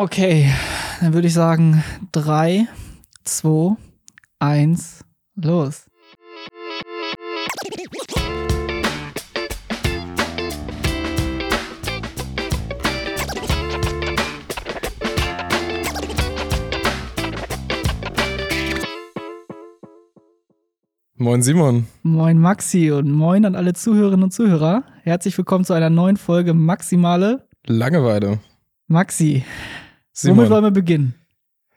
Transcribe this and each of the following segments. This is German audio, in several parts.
Okay, dann würde ich sagen 3, 2, 1, los. Moin Simon. Moin Maxi und moin an alle Zuhörerinnen und Zuhörer. Herzlich willkommen zu einer neuen Folge Maximale Langeweile. Maxi. Simon. Womit wollen wir beginnen?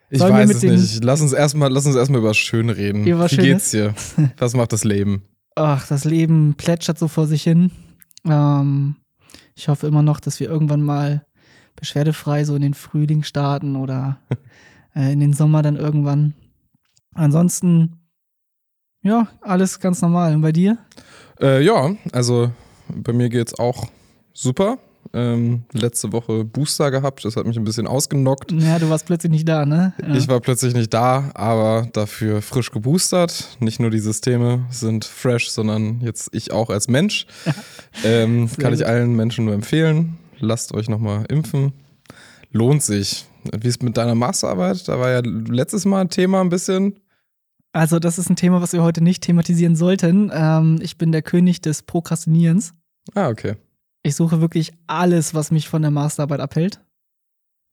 Ich Sollen weiß es nicht. Lass uns erstmal lass uns erstmal über schön reden. Über Wie Schönes? geht's dir? Was macht das Leben? Ach, das Leben plätschert so vor sich hin. Ähm, ich hoffe immer noch, dass wir irgendwann mal beschwerdefrei so in den Frühling starten oder äh, in den Sommer dann irgendwann. Ansonsten, ja, alles ganz normal. Und bei dir? Äh, ja, also bei mir geht's auch super. Ähm, letzte Woche Booster gehabt, das hat mich ein bisschen ausgenockt. Ja, du warst plötzlich nicht da, ne? Ja. Ich war plötzlich nicht da, aber dafür frisch geboostert. Nicht nur die Systeme sind fresh, sondern jetzt ich auch als Mensch. Ähm, kann ich allen Menschen nur empfehlen. Lasst euch nochmal impfen. Lohnt sich. Wie ist mit deiner Masterarbeit? Da war ja letztes Mal ein Thema ein bisschen. Also, das ist ein Thema, was wir heute nicht thematisieren sollten. Ähm, ich bin der König des Prokrastinierens. Ah, okay. Ich suche wirklich alles, was mich von der Masterarbeit abhält.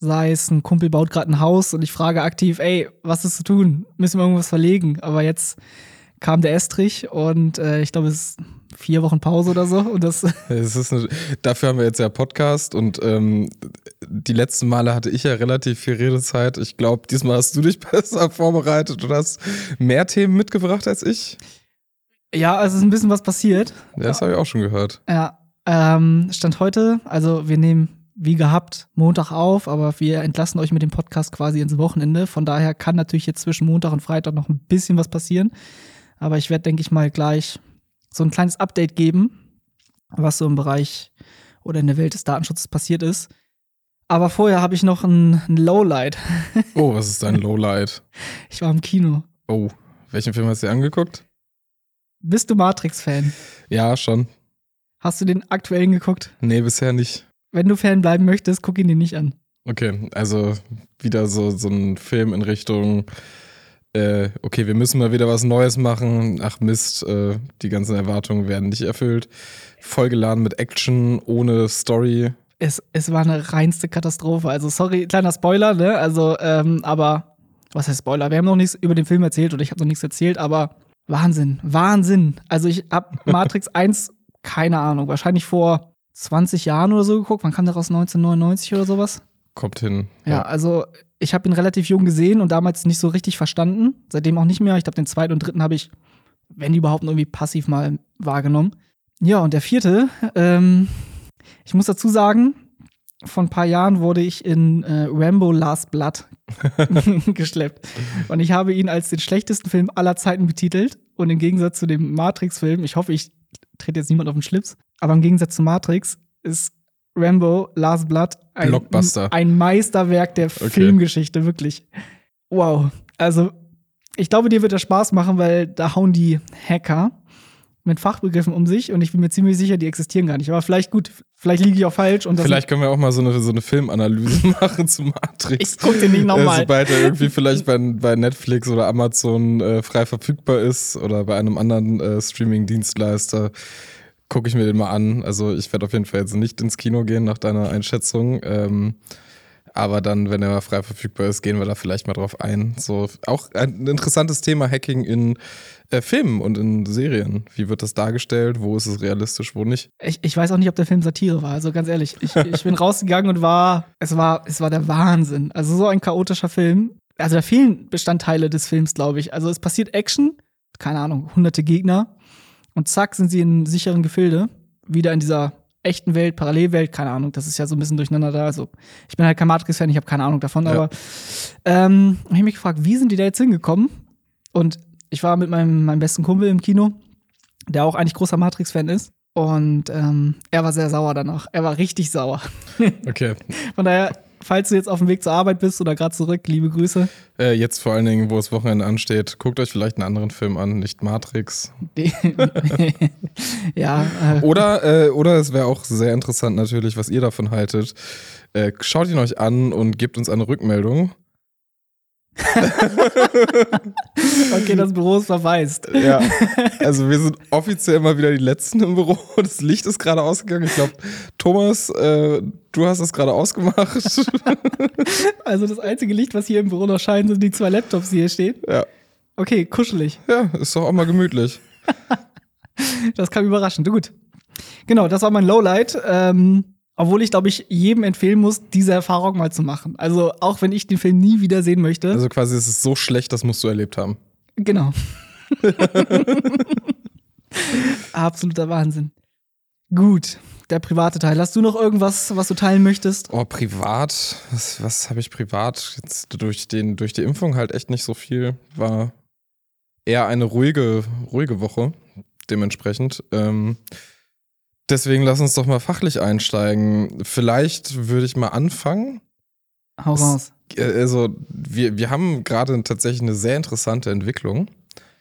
Sei es ein Kumpel baut gerade ein Haus und ich frage aktiv, ey, was ist zu tun? Müssen wir irgendwas verlegen? Aber jetzt kam der Estrich und äh, ich glaube, es ist vier Wochen Pause oder so. Und das, eine, dafür haben wir jetzt ja Podcast und ähm, die letzten Male hatte ich ja relativ viel Redezeit. Ich glaube, diesmal hast du dich besser vorbereitet und hast mehr Themen mitgebracht als ich. ja, also es ist ein bisschen was passiert. Das habe ich auch schon gehört. Ja, ähm, Stand heute, also wir nehmen wie gehabt Montag auf, aber wir entlassen euch mit dem Podcast quasi ins Wochenende. Von daher kann natürlich jetzt zwischen Montag und Freitag noch ein bisschen was passieren. Aber ich werde, denke ich mal, gleich so ein kleines Update geben, was so im Bereich oder in der Welt des Datenschutzes passiert ist. Aber vorher habe ich noch ein, ein Lowlight. Oh, was ist dein Lowlight? Ich war im Kino. Oh, welchen Film hast du dir angeguckt? Bist du Matrix-Fan? Ja, schon. Hast du den aktuellen geguckt? Nee, bisher nicht. Wenn du Fan bleiben möchtest, guck ihn dir nicht an. Okay, also wieder so, so ein Film in Richtung, äh, okay, wir müssen mal wieder was Neues machen. Ach Mist, äh, die ganzen Erwartungen werden nicht erfüllt. Vollgeladen mit Action, ohne Story. es, es war eine reinste Katastrophe. Also, sorry, kleiner Spoiler, ne? Also, ähm, aber, was heißt Spoiler? Wir haben noch nichts über den Film erzählt oder ich habe noch nichts erzählt, aber Wahnsinn, Wahnsinn. Also, ich hab Matrix 1, keine Ahnung, wahrscheinlich vor 20 Jahren oder so geguckt. Wann kam der raus? 1999 oder sowas? Kommt hin. Ja, also, ich habe ihn relativ jung gesehen und damals nicht so richtig verstanden. Seitdem auch nicht mehr. Ich glaube, den zweiten und dritten habe ich, wenn überhaupt, irgendwie passiv mal wahrgenommen. Ja, und der vierte, ähm, ich muss dazu sagen, vor ein paar Jahren wurde ich in äh, Rambo Last Blood geschleppt. Und ich habe ihn als den schlechtesten Film aller Zeiten betitelt. Und im Gegensatz zu dem Matrix-Film, ich hoffe, ich trete jetzt niemand auf den Schlips, aber im Gegensatz zu Matrix ist Rambo Last Blood ein, ein Meisterwerk der Filmgeschichte, wirklich. Wow. Also, ich glaube, dir wird das Spaß machen, weil da hauen die Hacker mit Fachbegriffen um sich und ich bin mir ziemlich sicher, die existieren gar nicht. Aber vielleicht gut, vielleicht liege ich auch falsch und Vielleicht können wir auch mal so eine, so eine Filmanalyse machen zu Matrix. Ich guck den nicht nochmal. Äh, sobald er irgendwie vielleicht bei, bei Netflix oder Amazon äh, frei verfügbar ist oder bei einem anderen äh, Streaming-Dienstleister, gucke ich mir den mal an. Also ich werde auf jeden Fall jetzt nicht ins Kino gehen nach deiner Einschätzung. Ähm, aber dann, wenn er mal frei verfügbar ist, gehen wir da vielleicht mal drauf ein. So auch ein interessantes Thema Hacking in äh, Filmen und in Serien. Wie wird das dargestellt? Wo ist es realistisch, wo nicht? Ich, ich weiß auch nicht, ob der Film Satire war. Also ganz ehrlich, ich, ich bin rausgegangen und war es, war, es war der Wahnsinn. Also so ein chaotischer Film. Also da fehlen Bestandteile des Films, glaube ich. Also es passiert Action, keine Ahnung, hunderte Gegner. Und zack, sind sie in sicheren Gefilde. Wieder in dieser echten Welt, Parallelwelt, keine Ahnung. Das ist ja so ein bisschen durcheinander da. Also ich bin halt kein Matrix-Fan, ich habe keine Ahnung davon. Ja. Aber ähm, ich habe mich gefragt, wie sind die da jetzt hingekommen? Und ich war mit meinem, meinem besten Kumpel im Kino, der auch eigentlich großer Matrix-Fan ist. Und ähm, er war sehr sauer danach. Er war richtig sauer. Okay. Von daher, falls du jetzt auf dem Weg zur Arbeit bist oder gerade zurück, liebe Grüße. Äh, jetzt vor allen Dingen, wo das Wochenende ansteht, guckt euch vielleicht einen anderen Film an, nicht Matrix. Ja, äh, Oder, äh, oder es wäre auch sehr interessant natürlich, was ihr davon haltet. Äh, schaut ihn euch an und gebt uns eine Rückmeldung. okay, das Büro ist verwaist. Ja, also wir sind offiziell mal wieder die Letzten im Büro. Das Licht ist gerade ausgegangen. Ich glaube, Thomas, äh, du hast das gerade ausgemacht. also das einzige Licht, was hier im Büro noch scheint, sind die zwei Laptops, die hier stehen. Ja. Okay, kuschelig. Ja, ist doch auch mal gemütlich. das kam überraschend. Gut. Genau, das war mein Lowlight. Ähm, obwohl ich, glaube ich, jedem empfehlen muss, diese Erfahrung mal zu machen. Also auch wenn ich den Film nie wieder sehen möchte. Also quasi, es ist so schlecht, das musst du erlebt haben. Genau. Absoluter Wahnsinn. Gut, der private Teil. Hast du noch irgendwas, was du teilen möchtest? Oh, privat? Was, was habe ich privat? Jetzt durch, den, durch die Impfung halt echt nicht so viel. War eher eine ruhige, ruhige Woche dementsprechend. Ähm, Deswegen lass uns doch mal fachlich einsteigen. Vielleicht würde ich mal anfangen. Hau raus. Äh, also, wir, wir haben gerade tatsächlich eine sehr interessante Entwicklung.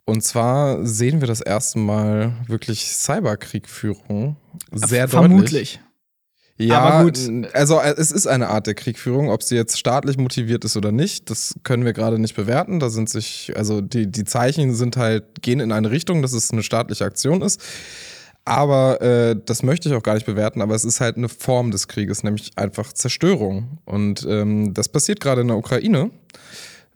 Und zwar sehen wir das erste Mal wirklich Cyberkriegführung sehr Vermutlich. deutlich. Ja, aber gut. Also äh, es ist eine Art der Kriegführung, ob sie jetzt staatlich motiviert ist oder nicht, das können wir gerade nicht bewerten. Da sind sich, also die, die Zeichen sind halt, gehen in eine Richtung, dass es eine staatliche Aktion ist. Aber äh, das möchte ich auch gar nicht bewerten, aber es ist halt eine Form des Krieges, nämlich einfach Zerstörung. Und ähm, das passiert gerade in der Ukraine.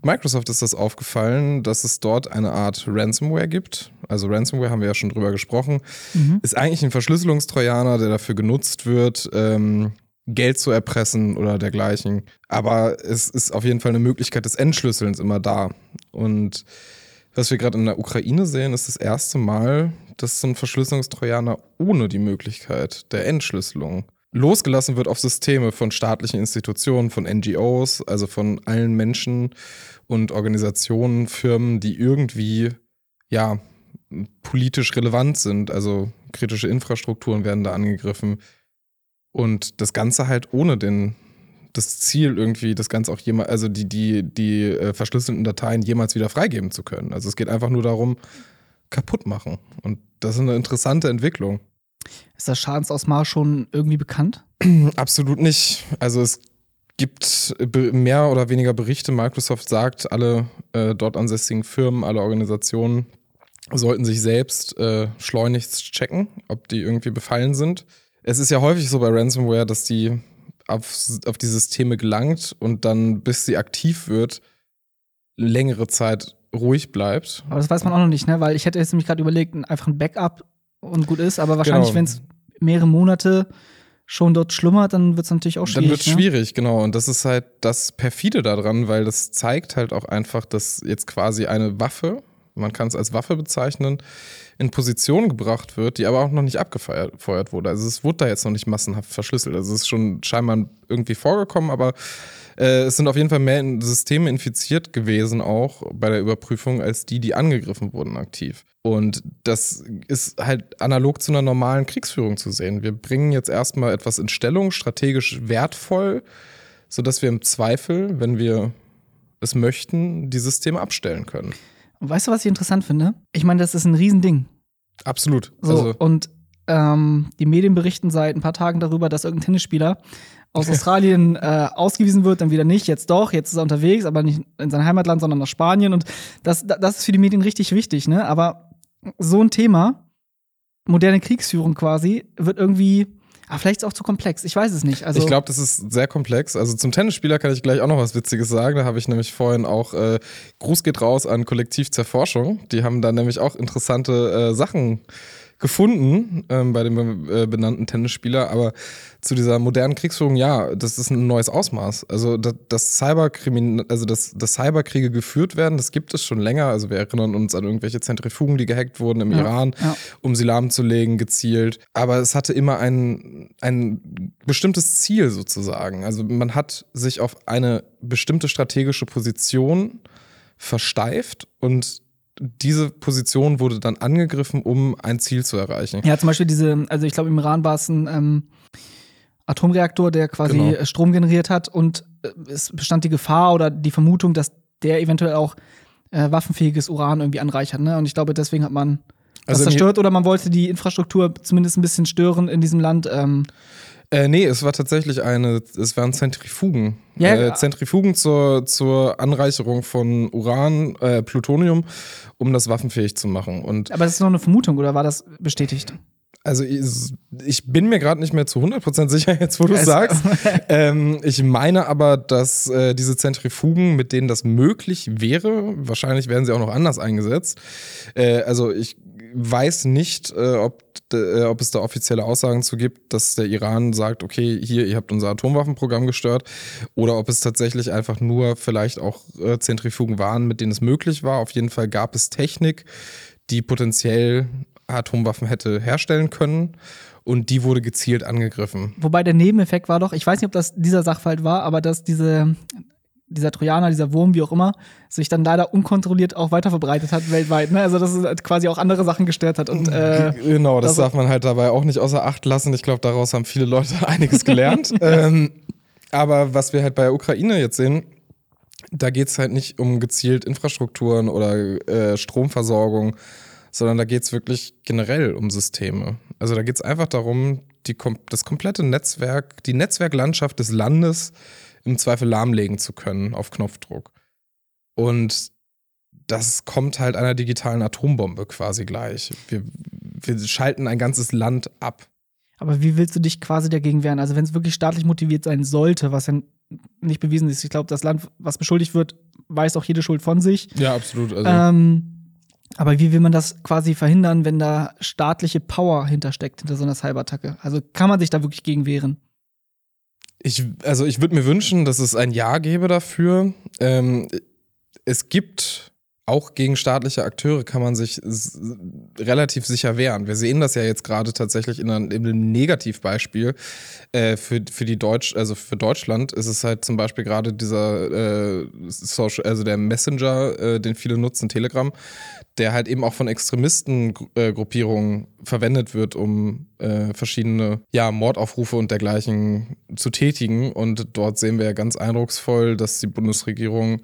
Microsoft ist das aufgefallen, dass es dort eine Art Ransomware gibt. Also Ransomware haben wir ja schon drüber gesprochen. Mhm. Ist eigentlich ein Verschlüsselungstrojaner, der dafür genutzt wird, ähm, Geld zu erpressen oder dergleichen. Aber es ist auf jeden Fall eine Möglichkeit des Entschlüsselns immer da. Und was wir gerade in der Ukraine sehen, ist das erste Mal, dass so ein Verschlüsselungstrojaner ohne die Möglichkeit der Entschlüsselung losgelassen wird auf Systeme von staatlichen Institutionen, von NGOs, also von allen Menschen und Organisationen, Firmen, die irgendwie ja politisch relevant sind. Also kritische Infrastrukturen werden da angegriffen. Und das Ganze halt ohne den das Ziel, irgendwie das Ganze auch jemals, also die, die, die äh, verschlüsselten Dateien jemals wieder freigeben zu können. Also es geht einfach nur darum, kaputt machen. Und das ist eine interessante Entwicklung. Ist das Schadensausmaß schon irgendwie bekannt? Absolut nicht. Also es gibt mehr oder weniger Berichte. Microsoft sagt, alle äh, dort ansässigen Firmen, alle Organisationen sollten sich selbst äh, schleunigst checken, ob die irgendwie befallen sind. Es ist ja häufig so bei Ransomware, dass die auf, auf die Systeme gelangt und dann, bis sie aktiv wird, längere Zeit ruhig bleibt. Aber das weiß man auch noch nicht, ne? Weil ich hätte jetzt nämlich gerade überlegt, einfach ein Backup und gut ist, aber wahrscheinlich, genau. wenn es mehrere Monate schon dort schlummert, dann wird es natürlich auch schwierig. Dann wird es ne? schwierig, genau. Und das ist halt das Perfide daran, weil das zeigt halt auch einfach, dass jetzt quasi eine Waffe, man kann es als Waffe bezeichnen, in Position gebracht wird, die aber auch noch nicht abgefeuert wurde. Also es wurde da jetzt noch nicht massenhaft verschlüsselt. Also es ist schon scheinbar irgendwie vorgekommen, aber äh, es sind auf jeden Fall mehr Systeme infiziert gewesen, auch bei der Überprüfung, als die, die angegriffen wurden aktiv. Und das ist halt analog zu einer normalen Kriegsführung zu sehen. Wir bringen jetzt erstmal etwas in Stellung, strategisch wertvoll, sodass wir im Zweifel, wenn wir es möchten, die Systeme abstellen können. Und weißt du, was ich interessant finde? Ich meine, das ist ein Riesending. Absolut. So, also. Und ähm, die Medien berichten seit ein paar Tagen darüber, dass irgendein Tennisspieler aus Australien äh, ausgewiesen wird, dann wieder nicht, jetzt doch, jetzt ist er unterwegs, aber nicht in sein Heimatland, sondern nach Spanien. Und das, das ist für die Medien richtig wichtig, ne? Aber so ein Thema, moderne Kriegsführung quasi, wird irgendwie aber vielleicht ist es auch zu komplex. Ich weiß es nicht. Also ich glaube, das ist sehr komplex. Also zum Tennisspieler kann ich gleich auch noch was Witziges sagen. Da habe ich nämlich vorhin auch äh, Gruß geht raus an Kollektiv Zerforschung. Die haben da nämlich auch interessante äh, Sachen gefunden ähm, bei dem äh, benannten Tennisspieler, aber zu dieser modernen Kriegsführung, ja, das ist ein neues Ausmaß. Also dass, dass Cyberkrimin, also dass, dass Cyberkriege geführt werden, das gibt es schon länger. Also wir erinnern uns an irgendwelche Zentrifugen, die gehackt wurden im ja, Iran, ja. um sie lahmzulegen, gezielt. Aber es hatte immer ein, ein bestimmtes Ziel sozusagen. Also man hat sich auf eine bestimmte strategische Position versteift und diese Position wurde dann angegriffen, um ein Ziel zu erreichen. Ja, zum Beispiel diese, also ich glaube, im Iran war es ein ähm, Atomreaktor, der quasi genau. Strom generiert hat und äh, es bestand die Gefahr oder die Vermutung, dass der eventuell auch äh, waffenfähiges Uran irgendwie anreichert. Ne? Und ich glaube, deswegen hat man das also zerstört oder man wollte die Infrastruktur zumindest ein bisschen stören in diesem Land. Ähm, Äh, nee, es war tatsächlich eine, es waren Zentrifugen. Ja, äh, Zentrifugen zur, zur Anreicherung von Uran, äh, Plutonium, um das waffenfähig zu machen. Und Aber das ist noch eine Vermutung oder war das bestätigt? also ich, ich bin mir gerade nicht mehr zu 100% sicher, jetzt wo du Es- sagst. ähm, ich meine aber, dass äh, diese Zentrifugen, mit denen das möglich wäre, wahrscheinlich werden sie auch noch anders eingesetzt. Äh, also ich weiß nicht, äh, ob, äh, ob es da offizielle Aussagen zu gibt, dass der Iran sagt, okay, hier, ihr habt unser Atomwaffenprogramm gestört, oder ob es tatsächlich einfach nur vielleicht auch äh, Zentrifugen waren, mit denen es möglich war. Auf jeden Fall gab es Technik, die potenziell Atomwaffen hätte herstellen können und die wurde gezielt angegriffen. Wobei der Nebeneffekt war doch, ich weiß nicht, ob das dieser Sachverhalt war, aber dass diese, dieser Trojaner, dieser Wurm, wie auch immer, sich dann leider unkontrolliert auch weiter verbreitet hat weltweit. Ne? Also dass es halt quasi auch andere Sachen gestört hat. Und äh, genau, das also- darf man halt dabei auch nicht außer Acht lassen. Ich glaube, daraus haben viele Leute einiges gelernt. ähm, aber was wir halt bei der Ukraine jetzt sehen, da geht es halt nicht um gezielt Infrastrukturen oder äh, Stromversorgung, sondern da geht es wirklich generell um Systeme. Also da geht es einfach darum, die, das komplette Netzwerk, die Netzwerklandschaft des Landes im Zweifel lahmlegen zu können auf Knopfdruck. Und das kommt halt einer digitalen Atombombe quasi gleich. Wir, wir schalten ein ganzes Land ab. aber wie willst du dich quasi dagegen wehren? Also wenn es wirklich staatlich motiviert sein sollte, was ja nicht bewiesen ist, ich glaube, das Land, was beschuldigt wird, weiß auch jede Schuld von sich. Ja, absolut. Also, Ähm, aber wie will man das quasi verhindern, wenn da staatliche Power hintersteckt, hinter so einer Cyberattacke? Also kann man sich da wirklich gegen wehren? Ich, also ich würde mir wünschen, dass es ein Ja gäbe dafür. Ähm, es gibt auch gegen staatliche Akteure kann man sich relativ sicher wehren. Wir sehen das ja jetzt gerade tatsächlich in einem, in einem Negativbeispiel. Äh, für, für die Deutsch, also für Deutschland ist es halt zum Beispiel gerade dieser äh, Social, also der Messenger, äh, den viele nutzen, Telegram, der halt eben auch von Extremistengruppierungen verwendet wird, um äh, verschiedene ja, Mordaufrufe und dergleichen zu tätigen. Und dort sehen wir ja ganz eindrucksvoll, dass die Bundesregierung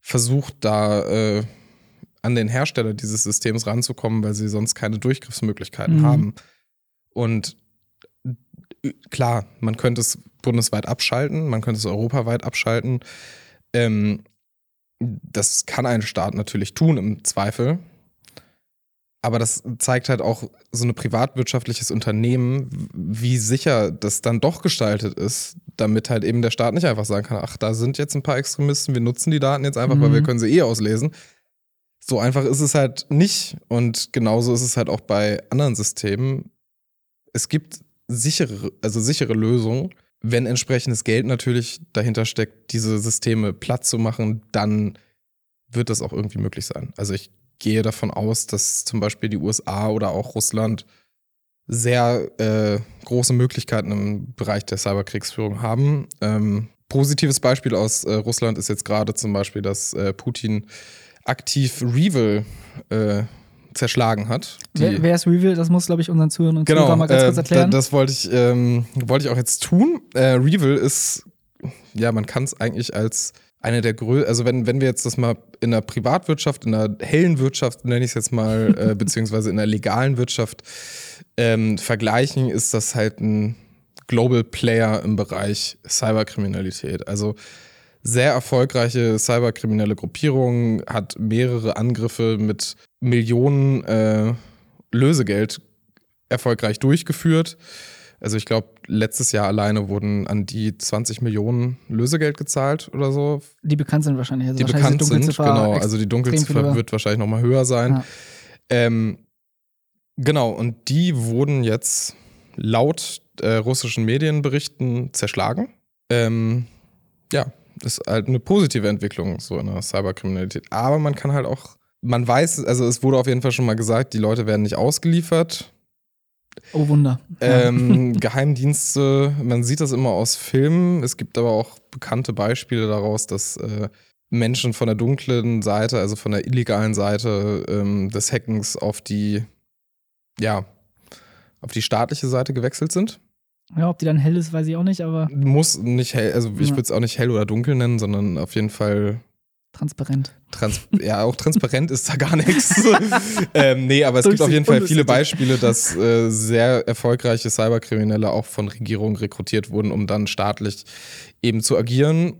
versucht, da äh, an den Hersteller dieses Systems ranzukommen, weil sie sonst keine Durchgriffsmöglichkeiten Mhm. haben. Und äh, klar, man könnte es bundesweit abschalten, man könnte es europaweit abschalten. Ähm, das kann ein Staat natürlich tun im Zweifel. Aber das zeigt halt auch so ein privatwirtschaftliches Unternehmen, wie sicher das dann doch gestaltet ist, damit halt eben der Staat nicht einfach sagen kann, ach, da sind jetzt ein paar Extremisten, wir nutzen die Daten jetzt einfach, weil Mhm. wir können sie eh auslesen. So einfach ist es halt nicht. Und genauso ist es halt auch bei anderen Systemen. Es gibt sichere, also sichere Lösungen. Wenn entsprechendes Geld natürlich dahinter steckt, diese Systeme platt zu machen, dann wird das auch irgendwie möglich sein. Also ich gehe davon aus, dass zum Beispiel die USA oder auch Russland sehr äh, große Möglichkeiten im Bereich der Cyberkriegsführung haben. Ähm, positives Beispiel aus äh, Russland ist jetzt gerade zum Beispiel, dass äh, Putin aktiv Revil äh, zerschlagen hat. Wer, wer ist Reveal? Das muss, glaube ich, unseren Zuhörern und Genau, Zuhörern mal ganz äh, kurz erklären. da- das wollte ich, ähm, wollte ich auch jetzt tun. Äh, Revil ist, ja, man kann es eigentlich als eine der größten, also wenn, wenn wir jetzt das mal in der Privatwirtschaft, in der hellen Wirtschaft, nenne ich es jetzt mal, äh, beziehungsweise in der legalen Wirtschaft ähm, vergleichen, ist das halt ein Global Player im Bereich Cyberkriminalität. Also sehr erfolgreiche cyberkriminelle Gruppierung, hat mehrere Angriffe mit Millionen äh, Lösegeld erfolgreich durchgeführt. Also ich glaube, letztes Jahr alleine wurden an die 20 Millionen Lösegeld gezahlt oder so, die bekannt sind wahrscheinlich. Also die wahrscheinlich bekannt ist sind. Genau, also die Dunkelziffer wird wahrscheinlich noch mal höher sein. Ja. Ähm, genau, und die wurden jetzt laut äh, russischen Medienberichten zerschlagen. Ähm, ja, ist halt eine positive Entwicklung so in der Cyberkriminalität. Aber man kann halt auch, man weiß, also es wurde auf jeden Fall schon mal gesagt, die Leute werden nicht ausgeliefert. Oh Wunder. Ähm, Geheimdienste, man sieht das immer aus Filmen. Es gibt aber auch bekannte Beispiele daraus, dass äh, Menschen von der dunklen Seite, also von der illegalen Seite ähm, des Hackens auf die, ja, auf die staatliche Seite gewechselt sind. ja, ob die dann hell ist, weiß ich auch nicht, aber Muss nicht hell, also ich Ja. würde es auch nicht hell oder dunkel nennen, sondern auf jeden Fall Transparent. Trans ja, auch transparent ist da gar nichts. ähm, nee, aber es gibt auf jeden Fall viele Beispiele, dass äh, sehr erfolgreiche Cyberkriminelle auch von Regierungen rekrutiert wurden, um dann staatlich eben zu agieren.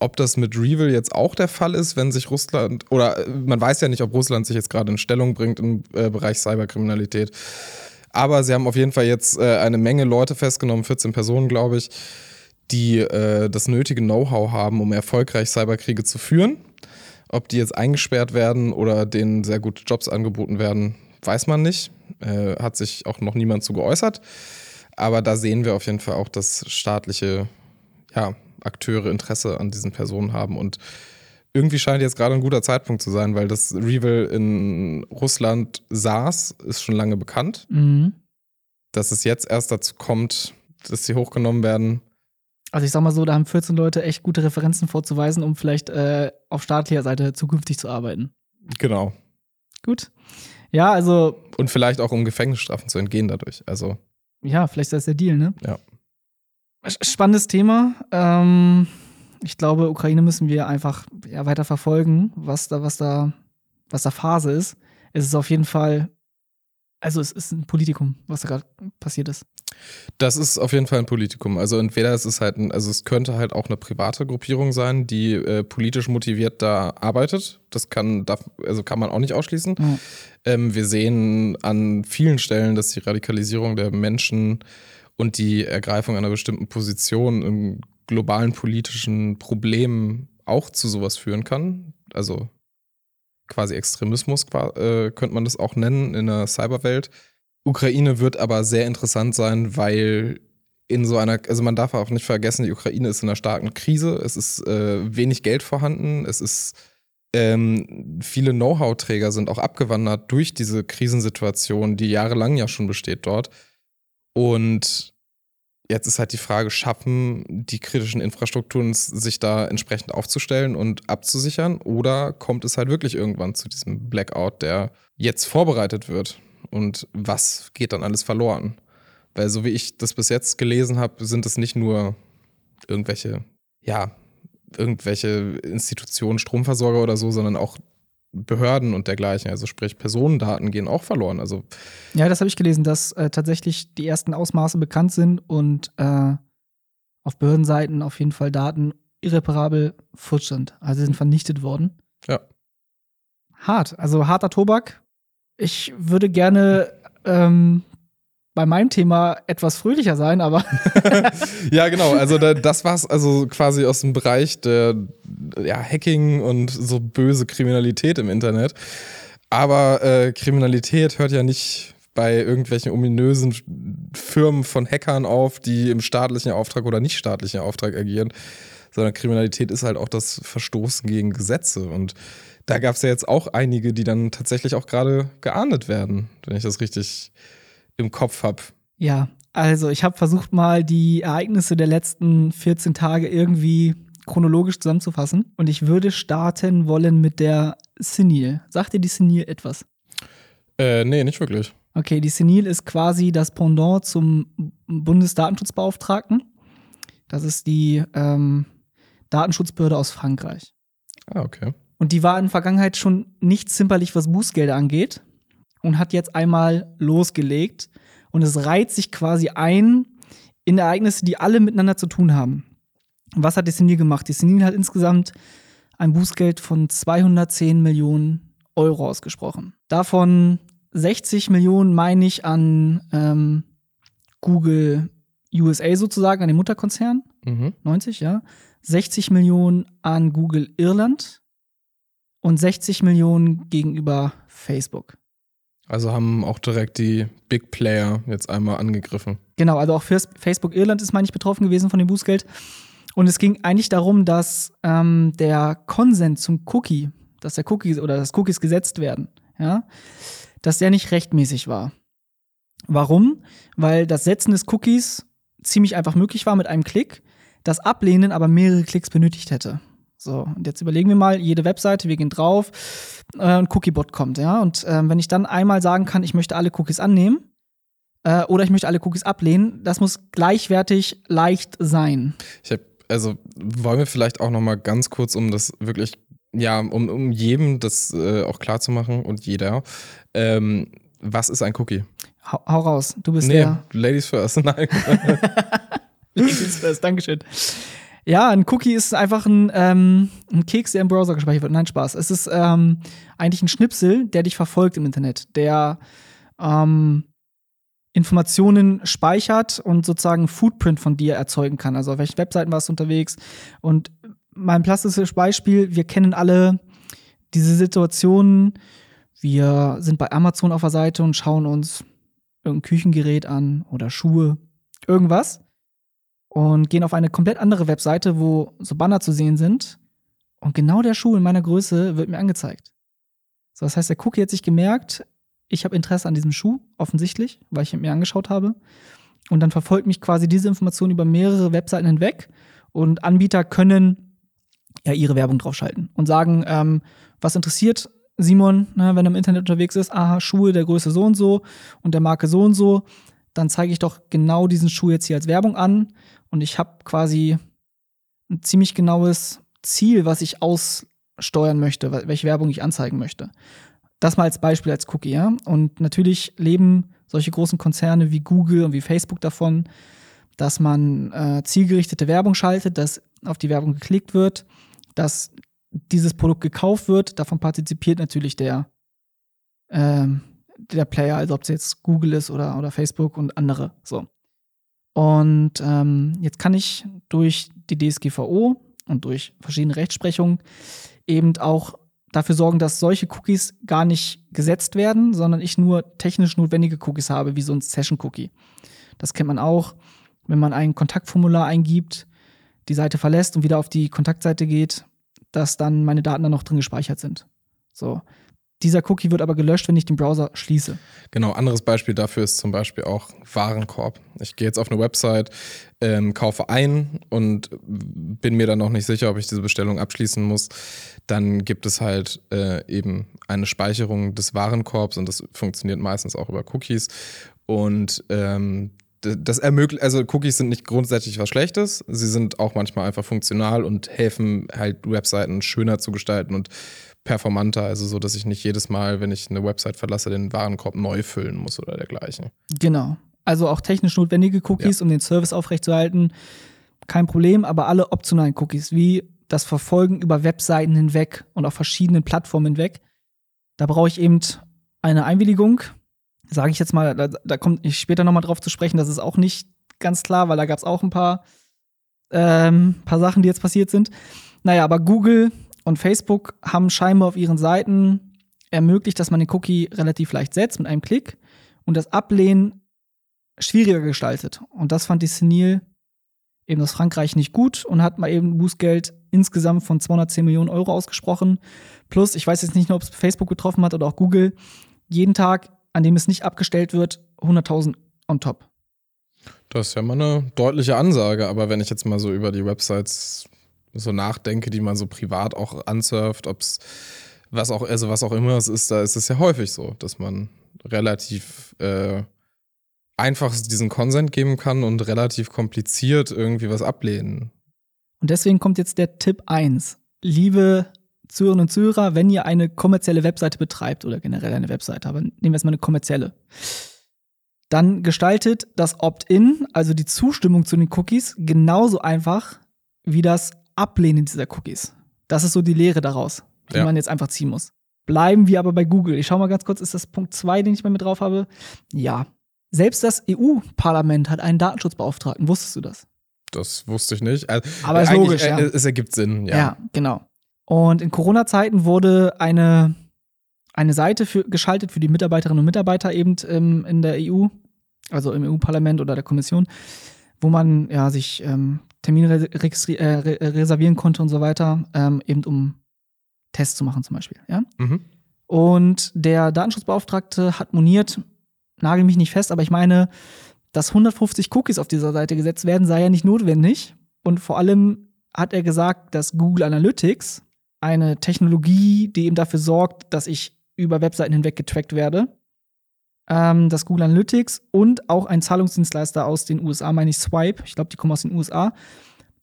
Ob das mit Revil jetzt auch der Fall ist, wenn sich Russland, oder äh, man weiß ja nicht, ob Russland sich jetzt gerade in Stellung bringt im äh, Bereich Cyberkriminalität. Aber sie haben auf jeden Fall jetzt äh, eine Menge Leute festgenommen, 14 Personen, glaube ich, die äh, das nötige Know-how haben, um erfolgreich Cyberkriege zu führen. Ob die jetzt eingesperrt werden oder denen sehr gute Jobs angeboten werden, weiß man nicht. Äh, hat sich auch noch niemand zu geäußert. Aber da sehen wir auf jeden Fall auch, dass staatliche ja, Akteure Interesse an diesen Personen haben. Und irgendwie scheint jetzt gerade ein guter Zeitpunkt zu sein, weil das Revil in Russland saß, ist schon lange bekannt. Mhm. Dass es jetzt erst dazu kommt, dass sie hochgenommen werden, also ich sag mal so, da haben 14 Leute echt gute Referenzen vorzuweisen, um vielleicht äh, auf staatlicher Seite zukünftig zu arbeiten. Genau. Gut. Ja, also. Und vielleicht auch um Gefängnisstrafen zu entgehen dadurch. Also. Ja, vielleicht ist das der Deal, ne? Ja. Spannendes Thema. Ähm, ich glaube, Ukraine müssen wir einfach ja, weiter verfolgen, was da, was da, was da Phase ist. Es ist auf jeden Fall, also es ist ein Politikum, was da gerade passiert ist. Das ist auf jeden Fall ein Politikum. Also entweder es ist halt ein, also es könnte halt auch eine private Gruppierung sein, die äh, politisch motiviert da arbeitet. Das kann, darf, also kann man auch nicht ausschließen. Mhm. Ähm, wir sehen an vielen Stellen, dass die Radikalisierung der Menschen und die Ergreifung einer bestimmten Position im globalen politischen Problem auch zu sowas führen kann. Also quasi Extremismus äh, könnte man das auch nennen in der Cyberwelt. Ukraine wird aber sehr interessant sein, weil in so einer, also man darf auch nicht vergessen, die Ukraine ist in einer starken Krise. Es ist äh, wenig Geld vorhanden. Es ist ähm, viele Know-how-Träger sind auch abgewandert durch diese Krisensituation, die jahrelang ja schon besteht dort. Und jetzt ist halt die Frage, schaffen die kritischen Infrastrukturen sich da entsprechend aufzustellen und abzusichern? Oder kommt es halt wirklich irgendwann zu diesem Blackout, der jetzt vorbereitet wird? und was geht dann alles verloren? Weil so wie ich das bis jetzt gelesen habe, sind es nicht nur irgendwelche, ja, irgendwelche Institutionen, Stromversorger oder so, sondern auch Behörden und dergleichen. Also sprich, Personendaten gehen auch verloren. Also ja, das habe ich gelesen, dass äh, tatsächlich die ersten Ausmaße bekannt sind und äh, auf Behördenseiten auf jeden Fall Daten irreparabel futsch sind. Also sind vernichtet worden. Ja. Hart, also harter Tobak, ich würde gerne ähm, bei meinem Thema etwas fröhlicher sein, aber. ja, genau. Also da, das war's also quasi aus dem Bereich der ja, Hacking und so böse Kriminalität im Internet. Aber äh, Kriminalität hört ja nicht bei irgendwelchen ominösen Firmen von Hackern auf, die im staatlichen Auftrag oder nicht staatlichen Auftrag agieren, sondern Kriminalität ist halt auch das Verstoßen gegen Gesetze und da gab es ja jetzt auch einige, die dann tatsächlich auch gerade geahndet werden, wenn ich das richtig im Kopf habe. Ja, also ich habe versucht mal die Ereignisse der letzten 14 Tage irgendwie chronologisch zusammenzufassen und ich würde starten wollen mit der Senil. Sagt dir die Senil etwas? Äh, nee, nicht wirklich. Okay, die Senil ist quasi das Pendant zum Bundesdatenschutzbeauftragten. Das ist die ähm, Datenschutzbehörde aus Frankreich. Ah, okay. Und die war in der Vergangenheit schon nicht zimperlich, was Bußgelder angeht. Und hat jetzt einmal losgelegt. Und es reiht sich quasi ein in Ereignisse, die alle miteinander zu tun haben. Was hat die Senil gemacht? Die Senil hat insgesamt ein Bußgeld von 210 Millionen Euro ausgesprochen. Davon 60 Millionen meine ich an ähm, Google USA sozusagen, an den Mutterkonzern. Mhm. 90, ja. 60 Millionen an Google Irland und 60 Millionen gegenüber Facebook. Also haben auch direkt die Big Player jetzt einmal angegriffen. Genau, also auch Facebook Irland ist, meine ich, betroffen gewesen von dem Bußgeld. Und es ging eigentlich darum, dass ähm, der Konsent zum Cookie, dass der Cookie oder dass Cookies gesetzt werden, ja, dass der nicht rechtmäßig war. Warum? Weil das Setzen des Cookies ziemlich einfach möglich war mit einem Klick, das Ablehnen aber mehrere Klicks benötigt hätte. So, und jetzt überlegen wir mal, jede Webseite, wir gehen drauf, äh, ein Cookiebot kommt, ja. Und äh, wenn ich dann einmal sagen kann, ich möchte alle Cookies annehmen äh, oder ich möchte alle Cookies ablehnen, das muss gleichwertig leicht sein. Ich habe, also wollen wir vielleicht auch noch mal ganz kurz, um das wirklich ja, um, um jedem das äh, auch klar zu machen und jeder, ähm, was ist ein Cookie? Hau, hau raus, du bist Nee, der. Ladies first, nein. Ladies first, Dankeschön. Ja, ein Cookie ist einfach ein, ähm, ein Keks, der im Browser gespeichert wird. Nein, Spaß. Es ist ähm, eigentlich ein Schnipsel, der dich verfolgt im Internet, der ähm, Informationen speichert und sozusagen Footprint von dir erzeugen kann. Also auf welchen Webseiten warst du unterwegs? Und mein plastisches Beispiel, wir kennen alle diese Situationen, wir sind bei Amazon auf der Seite und schauen uns irgendein Küchengerät an oder Schuhe, irgendwas und gehen auf eine komplett andere Webseite, wo so Banner zu sehen sind. Und genau der Schuh in meiner Größe wird mir angezeigt. So, das heißt, der Cookie hat sich gemerkt, ich habe Interesse an diesem Schuh, offensichtlich, weil ich ihn mir angeschaut habe. Und dann verfolgt mich quasi diese Information über mehrere Webseiten hinweg. Und Anbieter können ja ihre Werbung draufschalten und sagen, ähm, was interessiert Simon, ne, wenn er im Internet unterwegs ist, aha, Schuhe der Größe so und so und der Marke so und so, dann zeige ich doch genau diesen Schuh jetzt hier als Werbung an und ich habe quasi ein ziemlich genaues Ziel, was ich aussteuern möchte, wel- welche Werbung ich anzeigen möchte. Das mal als Beispiel, als Cookie, ja. Und natürlich leben solche großen Konzerne wie Google und wie Facebook davon, dass man äh, zielgerichtete Werbung schaltet, dass auf die Werbung geklickt wird, dass dieses Produkt gekauft wird. Davon partizipiert natürlich der, ähm, der Player, also ob es jetzt Google ist oder, oder Facebook und andere. So. Und ähm, jetzt kann ich durch die DSGVO und durch verschiedene Rechtsprechungen eben auch dafür sorgen, dass solche Cookies gar nicht gesetzt werden, sondern ich nur technisch notwendige Cookies habe, wie so ein Session-Cookie. Das kennt man auch, wenn man ein Kontaktformular eingibt, die Seite verlässt und wieder auf die Kontaktseite geht, dass dann meine Daten dann noch drin gespeichert sind. So. Dieser Cookie wird aber gelöscht, wenn ich den Browser schließe. Genau, anderes Beispiel dafür ist zum Beispiel auch Warenkorb. Ich gehe jetzt auf eine Website, ähm, kaufe ein und bin mir dann noch nicht sicher, ob ich diese Bestellung abschließen muss. Dann gibt es halt äh, eben eine Speicherung des Warenkorbs und das funktioniert meistens auch über Cookies. Und ähm, das ermöglicht, also Cookies sind nicht grundsätzlich was Schlechtes, sie sind auch manchmal einfach funktional und helfen halt Webseiten schöner zu gestalten und performanter, also so, dass ich nicht jedes Mal, wenn ich eine Website verlasse, den Warenkorb neu füllen muss oder dergleichen. Genau. Also auch technisch notwendige Cookies, um den Service aufrechtzuerhalten, kein Problem, aber alle optionalen Cookies, wie das Verfolgen über Webseiten hinweg und auf verschiedenen Plattformen hinweg, da brauche ich eben eine Einwilligung. Sage ich jetzt mal, da, da komme ich später nochmal drauf zu sprechen, das ist auch nicht ganz klar, weil da gab es auch ein paar, ähm, paar Sachen, die jetzt passiert sind. Naja, aber Google und Facebook haben scheinbar auf ihren Seiten ermöglicht, dass man den Cookie relativ leicht setzt mit einem Klick und das Ablehnen schwieriger gestaltet. Und das fand die Senil eben aus Frankreich nicht gut und hat mal eben Bußgeld insgesamt von 210 Millionen Euro ausgesprochen. Plus, ich weiß jetzt nicht nur, ob es Facebook betroffen hat oder auch Google, jeden Tag, an dem es nicht abgestellt wird, 100.000 on top. Das ist ja mal eine deutliche Ansage, aber wenn ich jetzt mal so über die Websites so nachdenke, die man so privat auch ansurft, ob es was auch, also was auch immer es ist, da ist es ja häufig so, dass man relativ äh, einfach diesen Consent geben kann und relativ kompliziert irgendwie was ablehnen. Und deswegen kommt jetzt der Tipp 1. Liebe Zuhörerinnen und Zuhörer, wenn ihr eine kommerzielle Webseite betreibt oder generell eine Webseite, aber nehmen wir jetzt mal eine kommerzielle, dann gestaltet das Opt-in, also die Zustimmung zu den Cookies, genauso einfach wie das Ablehnen dieser Cookies. Das ist so die Lehre daraus, die Ja. man jetzt einfach ziehen muss. Bleiben wir aber bei Google. Ich schau mal ganz kurz, ist das Punkt 2, den ich mal mit drauf habe? Ja. Selbst das EU-Parlament hat einen Datenschutzbeauftragten. Wusstest du das? Das wusste ich nicht. Also, Aber ist logisch, ja. äh, Es ergibt Sinn, ja. Ja, genau. Und in Corona-Zeiten wurde eine, eine Seite für, geschaltet für die Mitarbeiterinnen und Mitarbeiter eben ähm, in der EU, also im EU-Parlament oder der Kommission, wo man ja sich ähm, Termine äh, re reservieren konnte und so weiter, ähm, eben um Tests zu machen zum Beispiel. Ja? Mhm. Und der Datenschutzbeauftragte hat moniert, nagel mich nicht fest, aber ich meine, dass 150 Cookies auf dieser Seite gesetzt werden, sei ja nicht notwendig. Und vor allem hat er gesagt, dass Google Analytics, eine Technologie, die eben dafür sorgt, dass ich über Webseiten hinweg getrackt werde, ähm, dass Google Analytics und auch ein Zahlungsdienstleister aus den USA, meine ich Swipe, ich glaube, die kommen aus den USA,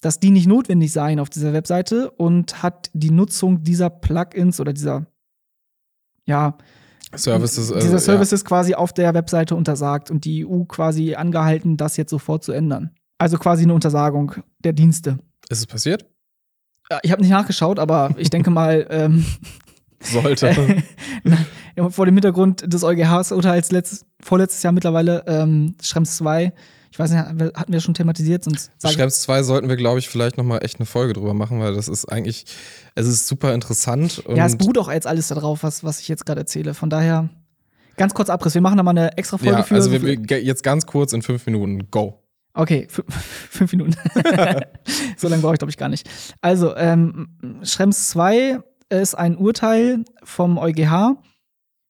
dass die nicht notwendig seien auf dieser Webseite und hat die Nutzung dieser Plugins oder dieser, ja, Services, äh, dieser Services ja. quasi auf der Webseite untersagt und die EU quasi angehalten, das jetzt sofort zu ändern. Also quasi eine Untersagung der Dienste. Ist es passiert? Ich habe nicht nachgeschaut, aber ich denke mal. Ähm, Sollte. Vor dem Hintergrund des EuGH-Urteils vorletztes Jahr mittlerweile, ähm, Schrems 2, ich weiß nicht, hatten wir schon thematisiert? Sonst Schrems 2 sollten wir, glaube ich, vielleicht nochmal echt eine Folge drüber machen, weil das ist eigentlich, es ist super interessant. ja, es beruht auch jetzt alles darauf, was, was ich jetzt gerade erzähle. Von daher, ganz kurz Abriss. Wir machen da mal eine extra Folge ja, für. Also wir, wir, jetzt ganz kurz in fünf Minuten. Go. Okay, fünf Minuten. so lange brauche ich, glaube ich, gar nicht. Also, ähm, Schrems 2 ist ein Urteil vom EuGH.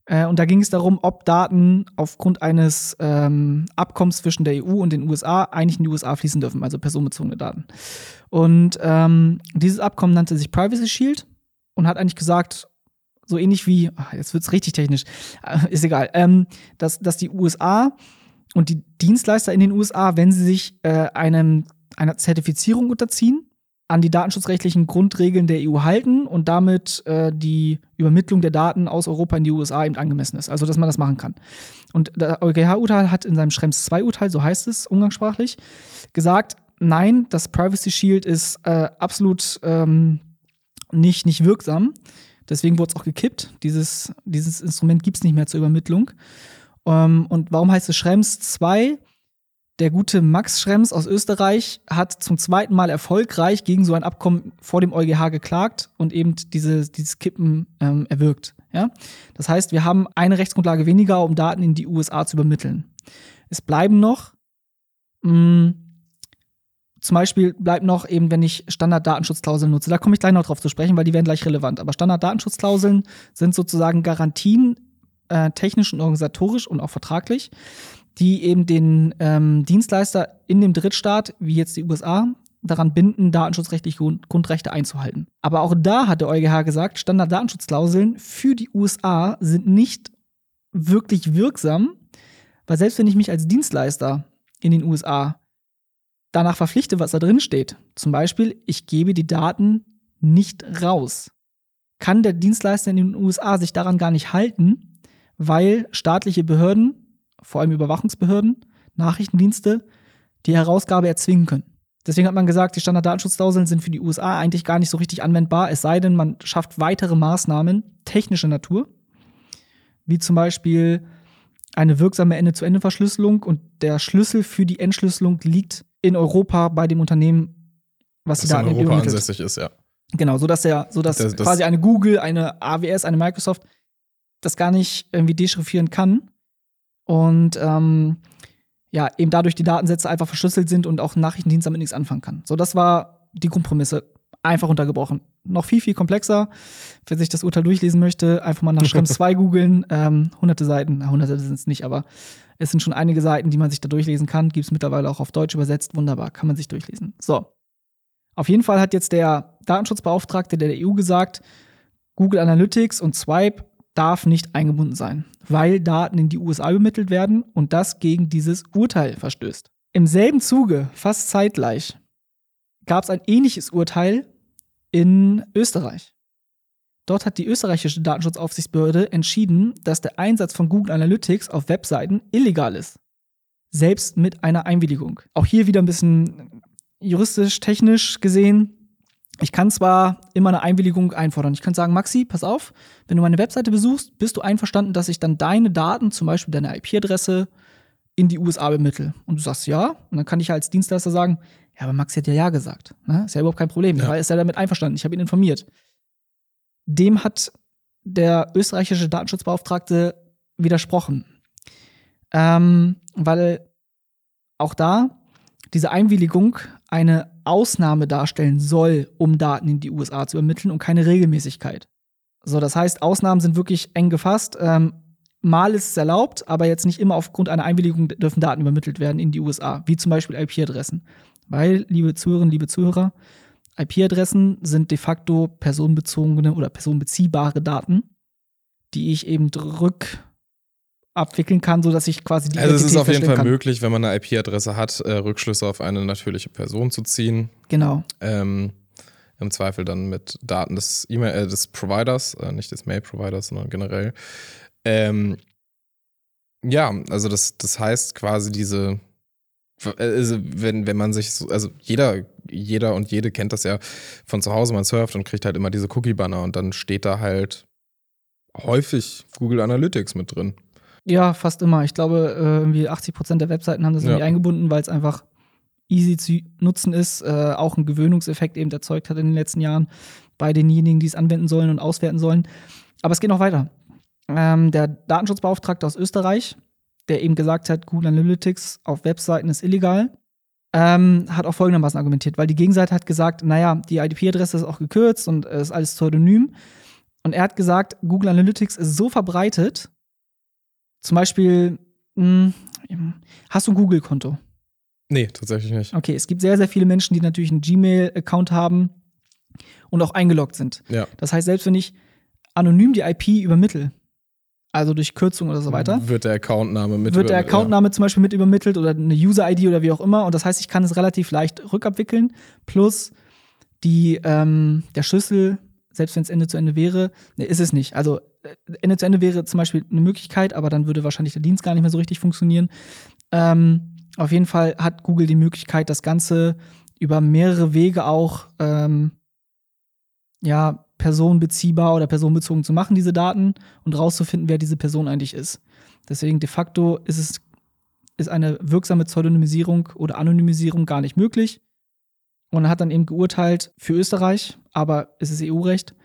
Äh, und da ging es darum, ob Daten aufgrund eines ähm, Abkommens zwischen der EU und den USA eigentlich in die USA fließen dürfen, also personenbezogene Daten. Und ähm, dieses Abkommen nannte sich Privacy Shield und hat eigentlich gesagt, so ähnlich wie, ach, jetzt wird es richtig technisch, äh, ist egal, ähm, dass, dass die USA und die Dienstleister in den USA, wenn sie sich äh, einem, einer Zertifizierung unterziehen, an die datenschutzrechtlichen Grundregeln der EU halten und damit äh, die Übermittlung der Daten aus Europa in die USA eben angemessen ist. Also, dass man das machen kann. Und der EuGH-Urteil hat in seinem Schrems 2-Urteil, so heißt es umgangssprachlich, gesagt, nein, das Privacy Shield ist äh, absolut ähm, nicht, nicht wirksam. Deswegen wurde es auch gekippt. Dieses, dieses Instrument gibt es nicht mehr zur Übermittlung. Ähm, und warum heißt es Schrems 2? Der gute Max Schrems aus Österreich hat zum zweiten Mal erfolgreich gegen so ein Abkommen vor dem EuGH geklagt und eben diese, dieses Kippen ähm, erwirkt. Ja? Das heißt, wir haben eine Rechtsgrundlage weniger, um Daten in die USA zu übermitteln. Es bleiben noch, mh, mm, zum Beispiel bleibt noch eben, wenn ich Standarddatenschutzklauseln nutze. Da komme ich gleich noch drauf zu sprechen, weil die werden gleich relevant. Aber Standarddatenschutzklauseln sind sozusagen Garantien, äh, technisch und organisatorisch und auch vertraglich, die eben den ähm, Dienstleister in dem Drittstaat, wie jetzt die USA, daran binden, datenschutzrechtliche Grundrechte einzuhalten. Aber auch da hat der EuGH gesagt, Standarddatenschutzklauseln für die USA sind nicht wirklich wirksam, weil selbst wenn ich mich als Dienstleister in den USA danach verpflichte, was da drin steht, zum Beispiel, ich gebe die Daten nicht raus, kann der Dienstleister in den USA sich daran gar nicht halten, weil staatliche Behörden vor allem Überwachungsbehörden, Nachrichtendienste, die Herausgabe erzwingen können. Deswegen hat man gesagt, die Standarddatenschutzklauseln sind für die USA eigentlich gar nicht so richtig anwendbar, es sei denn, man schafft weitere Maßnahmen technischer Natur, wie zum Beispiel eine wirksame Ende-zu-Ende-Verschlüsselung und der Schlüssel für die Entschlüsselung liegt in Europa bei dem Unternehmen, was sie da in Europa ansässig ist, ja. Genau, sodass der, sodass das, das quasi eine Google, eine AWS, eine Microsoft das gar nicht irgendwie dechiffrieren kann und ähm, ja, eben dadurch die Datensätze einfach verschlüsselt sind und auch ein Nachrichtendienst damit nichts anfangen kann. So, das war die Kompromisse. Einfach untergebrochen. Noch viel, viel komplexer. Wer sich das Urteil durchlesen möchte, einfach mal nach Schrems 2 googeln. Ähm, hunderte Seiten, na, hunderte sind es nicht, aber es sind schon einige Seiten, die man sich da durchlesen kann. Gibt es mittlerweile auch auf Deutsch übersetzt. Wunderbar, kann man sich durchlesen. So. Auf jeden Fall hat jetzt der Datenschutzbeauftragte der EU gesagt, Google Analytics und Swipe darf nicht eingebunden sein, weil Daten in die USA übermittelt werden und das gegen dieses Urteil verstößt. Im selben Zuge, fast zeitgleich, gab es ein ähnliches Urteil in Österreich. Dort hat die österreichische Datenschutzaufsichtsbehörde entschieden, dass der Einsatz von Google Analytics auf Webseiten illegal ist. Selbst mit einer Einwilligung. Auch hier wieder ein bisschen juristisch, technisch gesehen ich kann zwar immer eine Einwilligung einfordern. Ich kann sagen, Maxi, pass auf, wenn du meine Webseite besuchst, bist du einverstanden, dass ich dann deine Daten, zum Beispiel deine IP-Adresse, in die USA bemittle. Und du sagst ja, und dann kann ich als Dienstleister sagen, ja, aber Maxi hat ja ja gesagt. Ne? Ist ja überhaupt kein Problem. Ja. Ist ja damit einverstanden. Ich habe ihn informiert. Dem hat der österreichische Datenschutzbeauftragte widersprochen. Ähm, weil auch da diese Einwilligung eine Ausnahme darstellen soll, um Daten in die USA zu übermitteln und keine Regelmäßigkeit. So, das heißt, Ausnahmen sind wirklich eng gefasst. Ähm, mal ist es erlaubt, aber jetzt nicht immer aufgrund einer Einwilligung dürfen Daten übermittelt werden in die USA, wie zum Beispiel IP-Adressen. Weil, liebe Zuhörerinnen, liebe Zuhörer, IP-Adressen sind de facto personenbezogene oder personenbeziehbare Daten, die ich eben rück abwickeln kann, sodass ich quasi die Also es ist auf jeden Fall kann. möglich, wenn man eine IP-Adresse hat, äh, Rückschlüsse auf eine natürliche Person zu ziehen. Genau. Ähm, Im Zweifel dann mit Daten des E-Mail, äh, des Providers, äh, nicht des Mail-Providers, sondern generell. Ähm, ja, also das, das heißt quasi diese, also wenn, wenn man sich so, also jeder, jeder und jede kennt das ja von zu Hause, man surft und kriegt halt immer diese Cookie-Banner und dann steht da halt häufig Google Analytics mit drin. Ja, fast immer. Ich glaube, äh, irgendwie 80 Prozent der Webseiten haben das Ja. irgendwie eingebunden, weil es einfach easy zu nutzen ist, äh, auch einen Gewöhnungseffekt eben erzeugt hat in den letzten Jahren bei denjenigen, die es anwenden sollen und auswerten sollen. Aber es geht noch weiter. Ähm, der Datenschutzbeauftragte aus Österreich, der eben gesagt hat, Google Analytics auf Webseiten ist illegal, ähm, hat auch folgendermaßen argumentiert, weil die Gegenseite hat gesagt, naja, die IP-Adresse ist auch gekürzt und es ist alles pseudonym. Und er hat gesagt, Google Analytics ist so verbreitet, zum Beispiel, mh, hast du ein Google-Konto? Nee, tatsächlich nicht. Okay, es gibt sehr, sehr viele Menschen, die natürlich einen Gmail-Account haben und auch eingeloggt sind. Ja. Das heißt, selbst wenn ich anonym die IP übermittle, also durch Kürzung oder so weiter, Wird der Accountname mit wird der Accountname zum Beispiel mit übermittelt oder eine User-ID oder wie auch immer. Und das heißt, ich kann es relativ leicht rückabwickeln. Plus die, ähm, der Schlüssel, selbst wenn es Ende zu Ende wäre, ne, ist es nicht. Also äh, Ende zu Ende wäre zum Beispiel eine Möglichkeit, aber dann würde wahrscheinlich der Dienst gar nicht mehr so richtig funktionieren. Ähm, auf jeden Fall hat Google die Möglichkeit, das Ganze über mehrere Wege auch ähm, ja, personenbeziehbar oder personenbezogen zu machen, diese Daten, und rauszufinden, wer diese Person eigentlich ist. Deswegen de facto ist es ist eine wirksame Pseudonymisierung oder Anonymisierung gar nicht möglich. Und hat dann eben geurteilt für Österreich, aber es ist EU-Recht,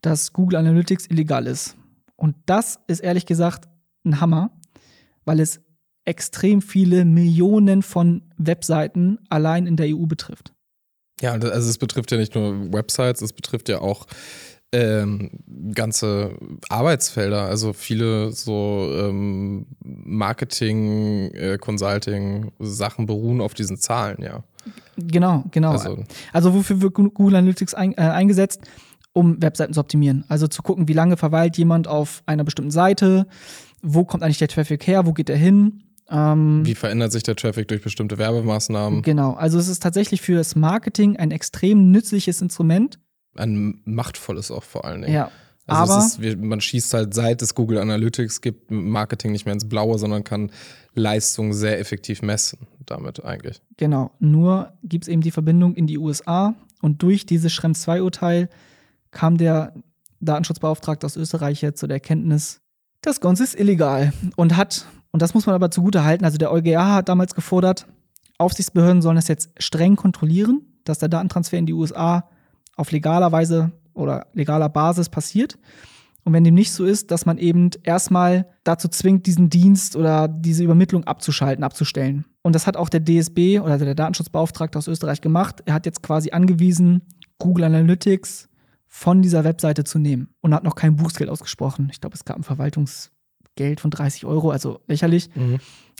dass Google Analytics illegal ist. Und das ist ehrlich gesagt ein Hammer, weil es extrem viele Millionen von Webseiten allein in der EU betrifft. Ja, also es betrifft ja nicht nur Websites, es betrifft ja auch ähm, ganze Arbeitsfelder. Also viele so ähm, Marketing, äh, Consulting Sachen beruhen auf diesen Zahlen, ja. Genau, genau. Also, Also wofür wird Google Analytics ein, äh, eingesetzt? Um Webseiten zu optimieren. Also zu gucken, wie lange verweilt jemand auf einer bestimmten Seite, wo kommt eigentlich der Traffic her, wo geht er hin. Ähm, wie verändert sich der Traffic durch bestimmte Werbemaßnahmen? genau, also es ist tatsächlich für das Marketing ein extrem nützliches Instrument. Ein machtvolles auch vor allen Dingen. Ja, Also aber ist, man schießt halt, seit es Google Analytics gibt, Marketing nicht mehr ins Blaue, sondern kann Leistung sehr effektiv messen damit eigentlich. genau, nur gibt es eben die Verbindung in die USA und durch dieses Schrems 2-Urteil kam der Datenschutzbeauftragte aus Österreich jetzt zu der Erkenntnis, das Ganze ist illegal und hat, und das muss man aber zugute halten, also der EuGH hat damals gefordert, Aufsichtsbehörden sollen das jetzt streng kontrollieren, dass der Datentransfer in die USA auf legaler Weise oder legaler Basis passiert. Und wenn dem nicht so ist, dass man eben erstmal dazu zwingt, diesen Dienst oder diese Übermittlung abzuschalten, abzustellen. Und das hat auch der DSB oder der Datenschutzbeauftragte aus Österreich gemacht. Er hat jetzt quasi angewiesen, Google Analytics von dieser Webseite zu nehmen und hat noch kein Bußgeld ausgesprochen. Ich glaube, es gab ein Verwaltungsgeld von 30 Euro, also lächerlich.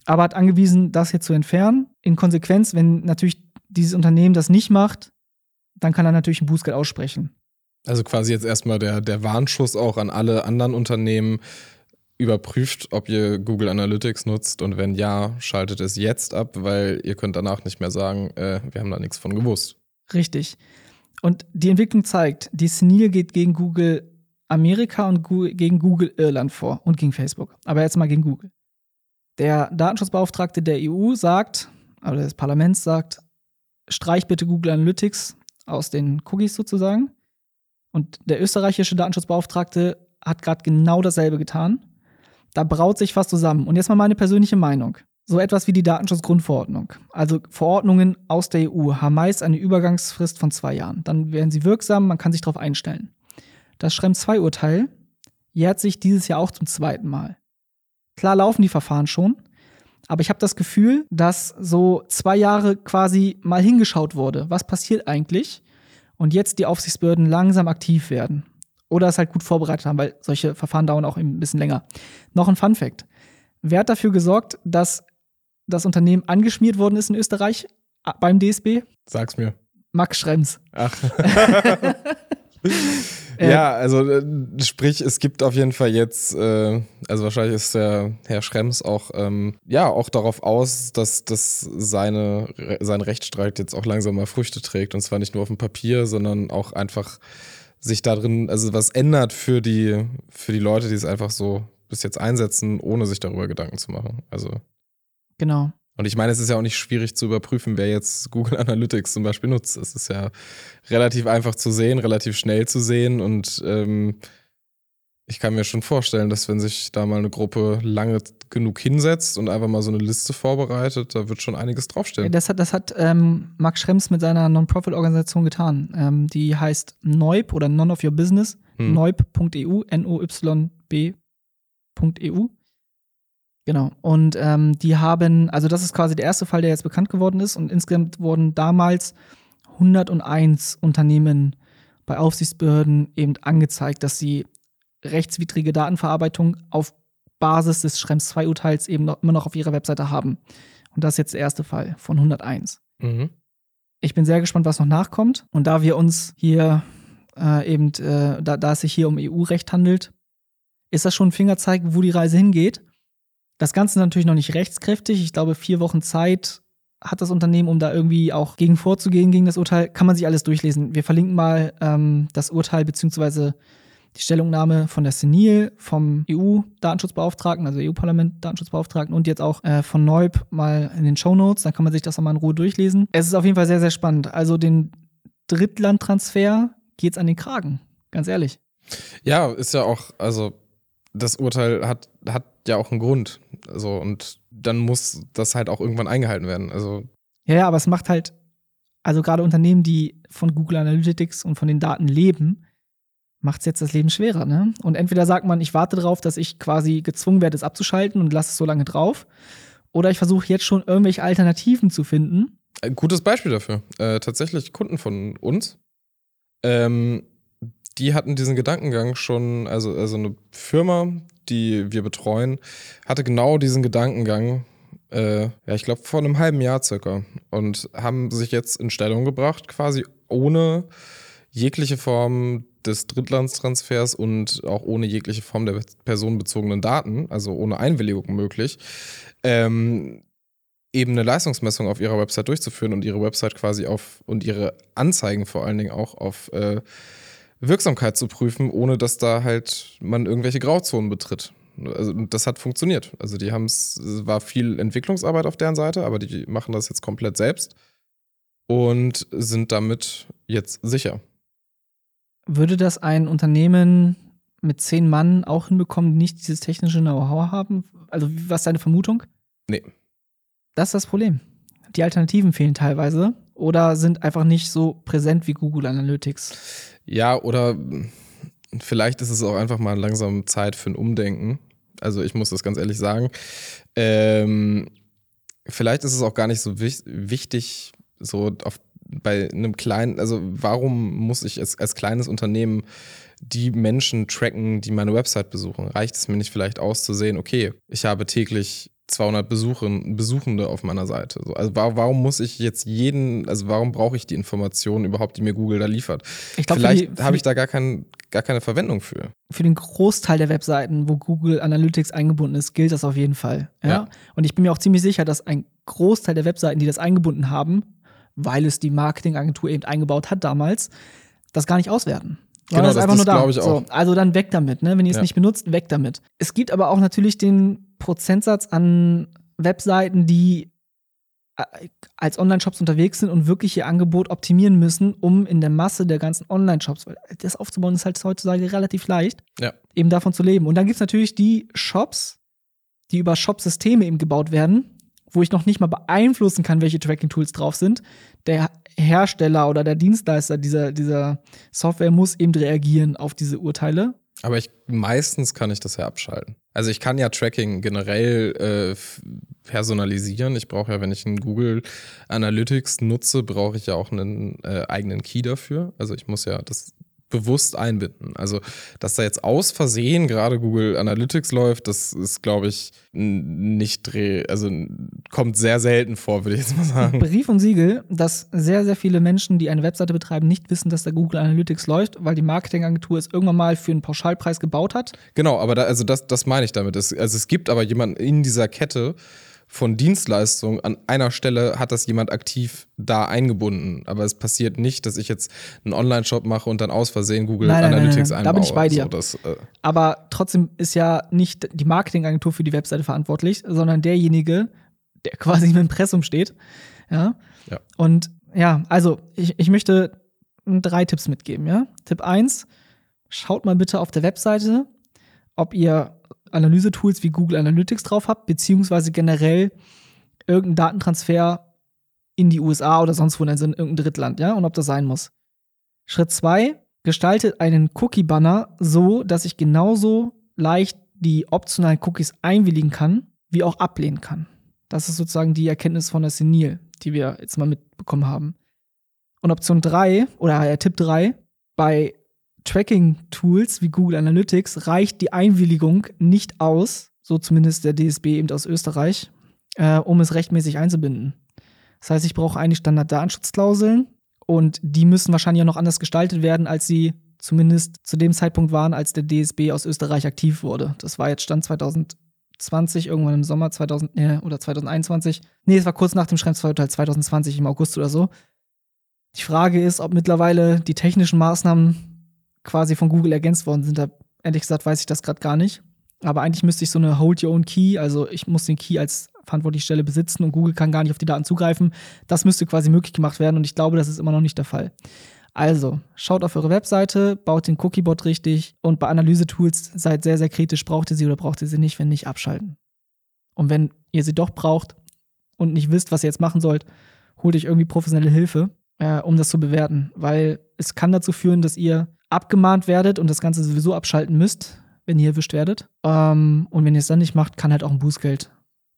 Aber hat angewiesen, das hier zu entfernen. In Konsequenz, wenn natürlich dieses Unternehmen das nicht macht, dann kann er natürlich ein Bußgeld aussprechen. Also quasi jetzt erstmal der, der Warnschuss auch an alle anderen Unternehmen. Überprüft, ob ihr Google Analytics nutzt und wenn ja, schaltet es jetzt ab, weil ihr könnt danach nicht mehr sagen, äh, wir haben da nichts von gewusst. Richtig. Und die Entwicklung zeigt, die SNIL geht gegen Google Amerika und gegen Google Irland vor und gegen Facebook. Aber jetzt mal gegen Google. Der Datenschutzbeauftragte der EU sagt, oder des Parlaments sagt, streich bitte Google Analytics aus den Cookies sozusagen. Und der österreichische Datenschutzbeauftragte hat gerade genau dasselbe getan. Da braut sich was zusammen. Und jetzt mal meine persönliche Meinung. So etwas wie die Datenschutzgrundverordnung. Also Verordnungen aus der EU haben meist eine Übergangsfrist von zwei Jahren. Dann werden sie wirksam, man kann sich darauf einstellen. Das Schrems 2-Urteil jährt sich dieses Jahr auch zum zweiten Mal. Klar laufen die Verfahren schon, aber ich habe das Gefühl, dass so zwei Jahre quasi mal hingeschaut wurde. Was passiert eigentlich? Und jetzt die Aufsichtsbehörden langsam aktiv werden. Oder es halt gut vorbereitet haben, weil solche Verfahren dauern auch ein bisschen länger. Noch ein Fun-Fact. Wer hat dafür gesorgt, dass das Unternehmen angeschmiert worden ist in Österreich äh, beim DSB? Sag's mir. Max Schrems. Ach. Ja, also äh, sprich, es gibt auf jeden Fall jetzt, äh, also wahrscheinlich ist der Herr Schrems auch, ähm, ja, auch darauf aus, dass, dass seine, sein Rechtsstreit jetzt auch langsam mal Früchte trägt. Und zwar nicht nur auf dem Papier, sondern auch einfach sich da drin, also was ändert für die, für die Leute, die es einfach so bis jetzt einsetzen, ohne sich darüber Gedanken zu machen. Also. Genau. Und ich meine, es ist ja auch nicht schwierig zu überprüfen, wer jetzt Google Analytics zum Beispiel nutzt. Es ist ja relativ einfach zu sehen, relativ schnell zu sehen und ähm, ich kann mir schon vorstellen, dass wenn sich da mal eine Gruppe lange genug hinsetzt und einfach mal so eine Liste vorbereitet, da wird schon einiges draufstehen. Das hat, das hat ähm, Mark Schrems mit seiner Non-Profit-Organisation getan. Ähm, die heißt Neub oder None of Your Business, hm. neub.eu, N-O-Y-B.eu. Genau. Und ähm, die haben, also das ist quasi der erste Fall, der jetzt bekannt geworden ist. Und insgesamt wurden damals 101 Unternehmen bei Aufsichtsbehörden eben angezeigt, dass sie rechtswidrige Datenverarbeitung auf Basis des Schrems 2-Urteils eben noch, immer noch auf ihrer Webseite haben. Und das ist jetzt der erste Fall von 101. Mhm. Ich bin sehr gespannt, was noch nachkommt. Und da wir uns hier äh, eben, äh, da, da es sich hier um EU-Recht handelt, ist das schon ein Fingerzeig, wo die Reise hingeht. Das Ganze ist natürlich noch nicht rechtskräftig. Ich glaube, vier Wochen Zeit hat das Unternehmen, um da irgendwie auch gegen vorzugehen, gegen das Urteil. Kann man sich alles durchlesen. Wir verlinken mal ähm, das Urteil beziehungsweise die Stellungnahme von der Senil, vom EU-Datenschutzbeauftragten, also EU-Parlament-Datenschutzbeauftragten und jetzt auch äh, von Neub mal in den Show Notes. Dann kann man sich das nochmal in Ruhe durchlesen. Es ist auf jeden Fall sehr, sehr spannend. Also den Drittlandtransfer geht's an den Kragen, ganz ehrlich. Ja, ist ja auch, also das Urteil hat, hat ja auch einen Grund. Also, und dann muss das halt auch irgendwann eingehalten werden. Also. Ja, ja, aber es macht halt, also gerade Unternehmen, die von Google Analytics und von den Daten leben, macht es jetzt das Leben schwerer, ne? Und entweder sagt man, ich warte darauf, dass ich quasi gezwungen werde, es abzuschalten und lasse es so lange drauf. Oder ich versuche jetzt schon irgendwelche Alternativen zu finden. Ein gutes Beispiel dafür. Äh, tatsächlich Kunden von uns. Ähm, die hatten diesen Gedankengang schon, also, also eine Firma, die wir betreuen, hatte genau diesen Gedankengang, äh, ja, ich glaube, vor einem halben Jahr circa. Und haben sich jetzt in Stellung gebracht, quasi ohne jegliche Form des Drittlandstransfers und auch ohne jegliche Form der personenbezogenen Daten, also ohne Einwilligung möglich, ähm, eben eine Leistungsmessung auf ihrer Website durchzuführen und ihre Website quasi auf und ihre Anzeigen vor allen Dingen auch auf äh, Wirksamkeit zu prüfen, ohne dass da halt man irgendwelche Grauzonen betritt. Also das hat funktioniert. Also die haben es, war viel Entwicklungsarbeit auf deren Seite, aber die machen das jetzt komplett selbst und sind damit jetzt sicher. Würde das ein Unternehmen mit zehn Mann auch hinbekommen, die nicht dieses technische Know-how haben? Also, was ist deine Vermutung? Nee. Das ist das Problem. Die Alternativen fehlen teilweise oder sind einfach nicht so präsent wie Google Analytics. Ja, oder vielleicht ist es auch einfach mal langsam Zeit für ein Umdenken. Also, ich muss das ganz ehrlich sagen. Ähm, vielleicht ist es auch gar nicht so wichtig, so auf bei einem kleinen, also warum muss ich als, als kleines Unternehmen die Menschen tracken, die meine Website besuchen? Reicht es mir nicht vielleicht auszusehen, okay, ich habe täglich 200 Besuchen, Besuchende auf meiner Seite. Also warum muss ich jetzt jeden, also warum brauche ich die Informationen überhaupt, die mir Google da liefert? Ich glaub, Vielleicht habe ich da gar, kein, gar keine Verwendung für. Für den Großteil der Webseiten, wo Google Analytics eingebunden ist, gilt das auf jeden Fall. Ja? ja. Und ich bin mir auch ziemlich sicher, dass ein Großteil der Webseiten, die das eingebunden haben, weil es die Marketingagentur eben eingebaut hat damals, das gar nicht auswerten. Genau, das, das einfach das nur da. Ich auch. So, also dann weg damit, ne? Wenn ihr es ja. nicht benutzt, weg damit. Es gibt aber auch natürlich den Prozentsatz an Webseiten, die äh, als Online-Shops unterwegs sind und wirklich ihr Angebot optimieren müssen, um in der Masse der ganzen Online-Shops, weil das aufzubauen ist halt heutzutage relativ leicht, ja. eben davon zu leben. Und dann gibt es natürlich die Shops, die über Shop-Systeme eben gebaut werden, wo ich noch nicht mal beeinflussen kann, welche Tracking-Tools drauf sind. Der Hersteller oder der Dienstleister dieser, dieser Software muss eben reagieren auf diese Urteile. Aber ich, meistens kann ich das ja abschalten. Also ich kann ja Tracking generell äh, personalisieren. Ich brauche ja, wenn ich einen Google Analytics nutze, brauche ich ja auch einen äh, eigenen Key dafür. Also ich muss ja das bewusst einbinden. Also, dass da jetzt aus Versehen gerade Google Analytics läuft, das ist, glaube ich, nicht, also kommt sehr selten vor, würde ich jetzt mal sagen. Brief und Siegel, dass sehr, sehr viele Menschen, die eine Webseite betreiben, nicht wissen, dass da Google Analytics läuft, weil die Marketingagentur es irgendwann mal für einen Pauschalpreis gebaut hat. Genau, aber da, also das, das meine ich damit. Es, also es gibt aber jemanden in dieser Kette, von Dienstleistungen an einer Stelle hat das jemand aktiv da eingebunden. Aber es passiert nicht, dass ich jetzt einen Online-Shop mache und dann aus Versehen Google nein, nein, Analytics nein, einbaue. Da bin ich bei dir. So, das, äh Aber trotzdem ist ja nicht die Marketingagentur für die Webseite verantwortlich, sondern derjenige, der quasi im Impressum steht. Ja. ja. Und ja, also ich, ich möchte drei Tipps mitgeben. Ja? Tipp 1, schaut mal bitte auf der Webseite, ob ihr Analyse-Tools wie Google Analytics drauf habt, beziehungsweise generell irgendeinen Datentransfer in die USA oder sonst wo, in irgendein Drittland, ja, und ob das sein muss. Schritt 2, gestaltet einen Cookie-Banner so, dass ich genauso leicht die optionalen Cookies einwilligen kann, wie auch ablehnen kann. Das ist sozusagen die Erkenntnis von der Senil, die wir jetzt mal mitbekommen haben. Und Option 3 oder äh, Tipp 3, bei Tracking-Tools wie Google Analytics reicht die Einwilligung nicht aus, so zumindest der DSB eben aus Österreich, äh, um es rechtmäßig einzubinden. Das heißt, ich brauche eigentlich Standard-Datenschutzklauseln und die müssen wahrscheinlich auch noch anders gestaltet werden, als sie zumindest zu dem Zeitpunkt waren, als der DSB aus Österreich aktiv wurde. Das war jetzt Stand 2020, irgendwann im Sommer 2000 äh, oder 2021. Nee, es war kurz nach dem Schreibsverurteil 2020 im August oder so. Die Frage ist, ob mittlerweile die technischen Maßnahmen quasi von Google ergänzt worden sind. Da ehrlich gesagt weiß ich das gerade gar nicht. Aber eigentlich müsste ich so eine Hold Your Own Key, also ich muss den Key als verantwortliche Stelle besitzen und Google kann gar nicht auf die Daten zugreifen. Das müsste quasi möglich gemacht werden und ich glaube, das ist immer noch nicht der Fall. Also, schaut auf eure Webseite, baut den Cookiebot richtig und bei Analyse-Tools seid sehr, sehr kritisch, braucht ihr sie oder braucht ihr sie nicht, wenn nicht, abschalten. Und wenn ihr sie doch braucht und nicht wisst, was ihr jetzt machen sollt, holt euch irgendwie professionelle Hilfe, äh, um das zu bewerten, weil es kann dazu führen, dass ihr abgemahnt werdet und das Ganze sowieso abschalten müsst, wenn ihr erwischt werdet. Ähm, und wenn ihr es dann nicht macht, kann halt auch ein Bußgeld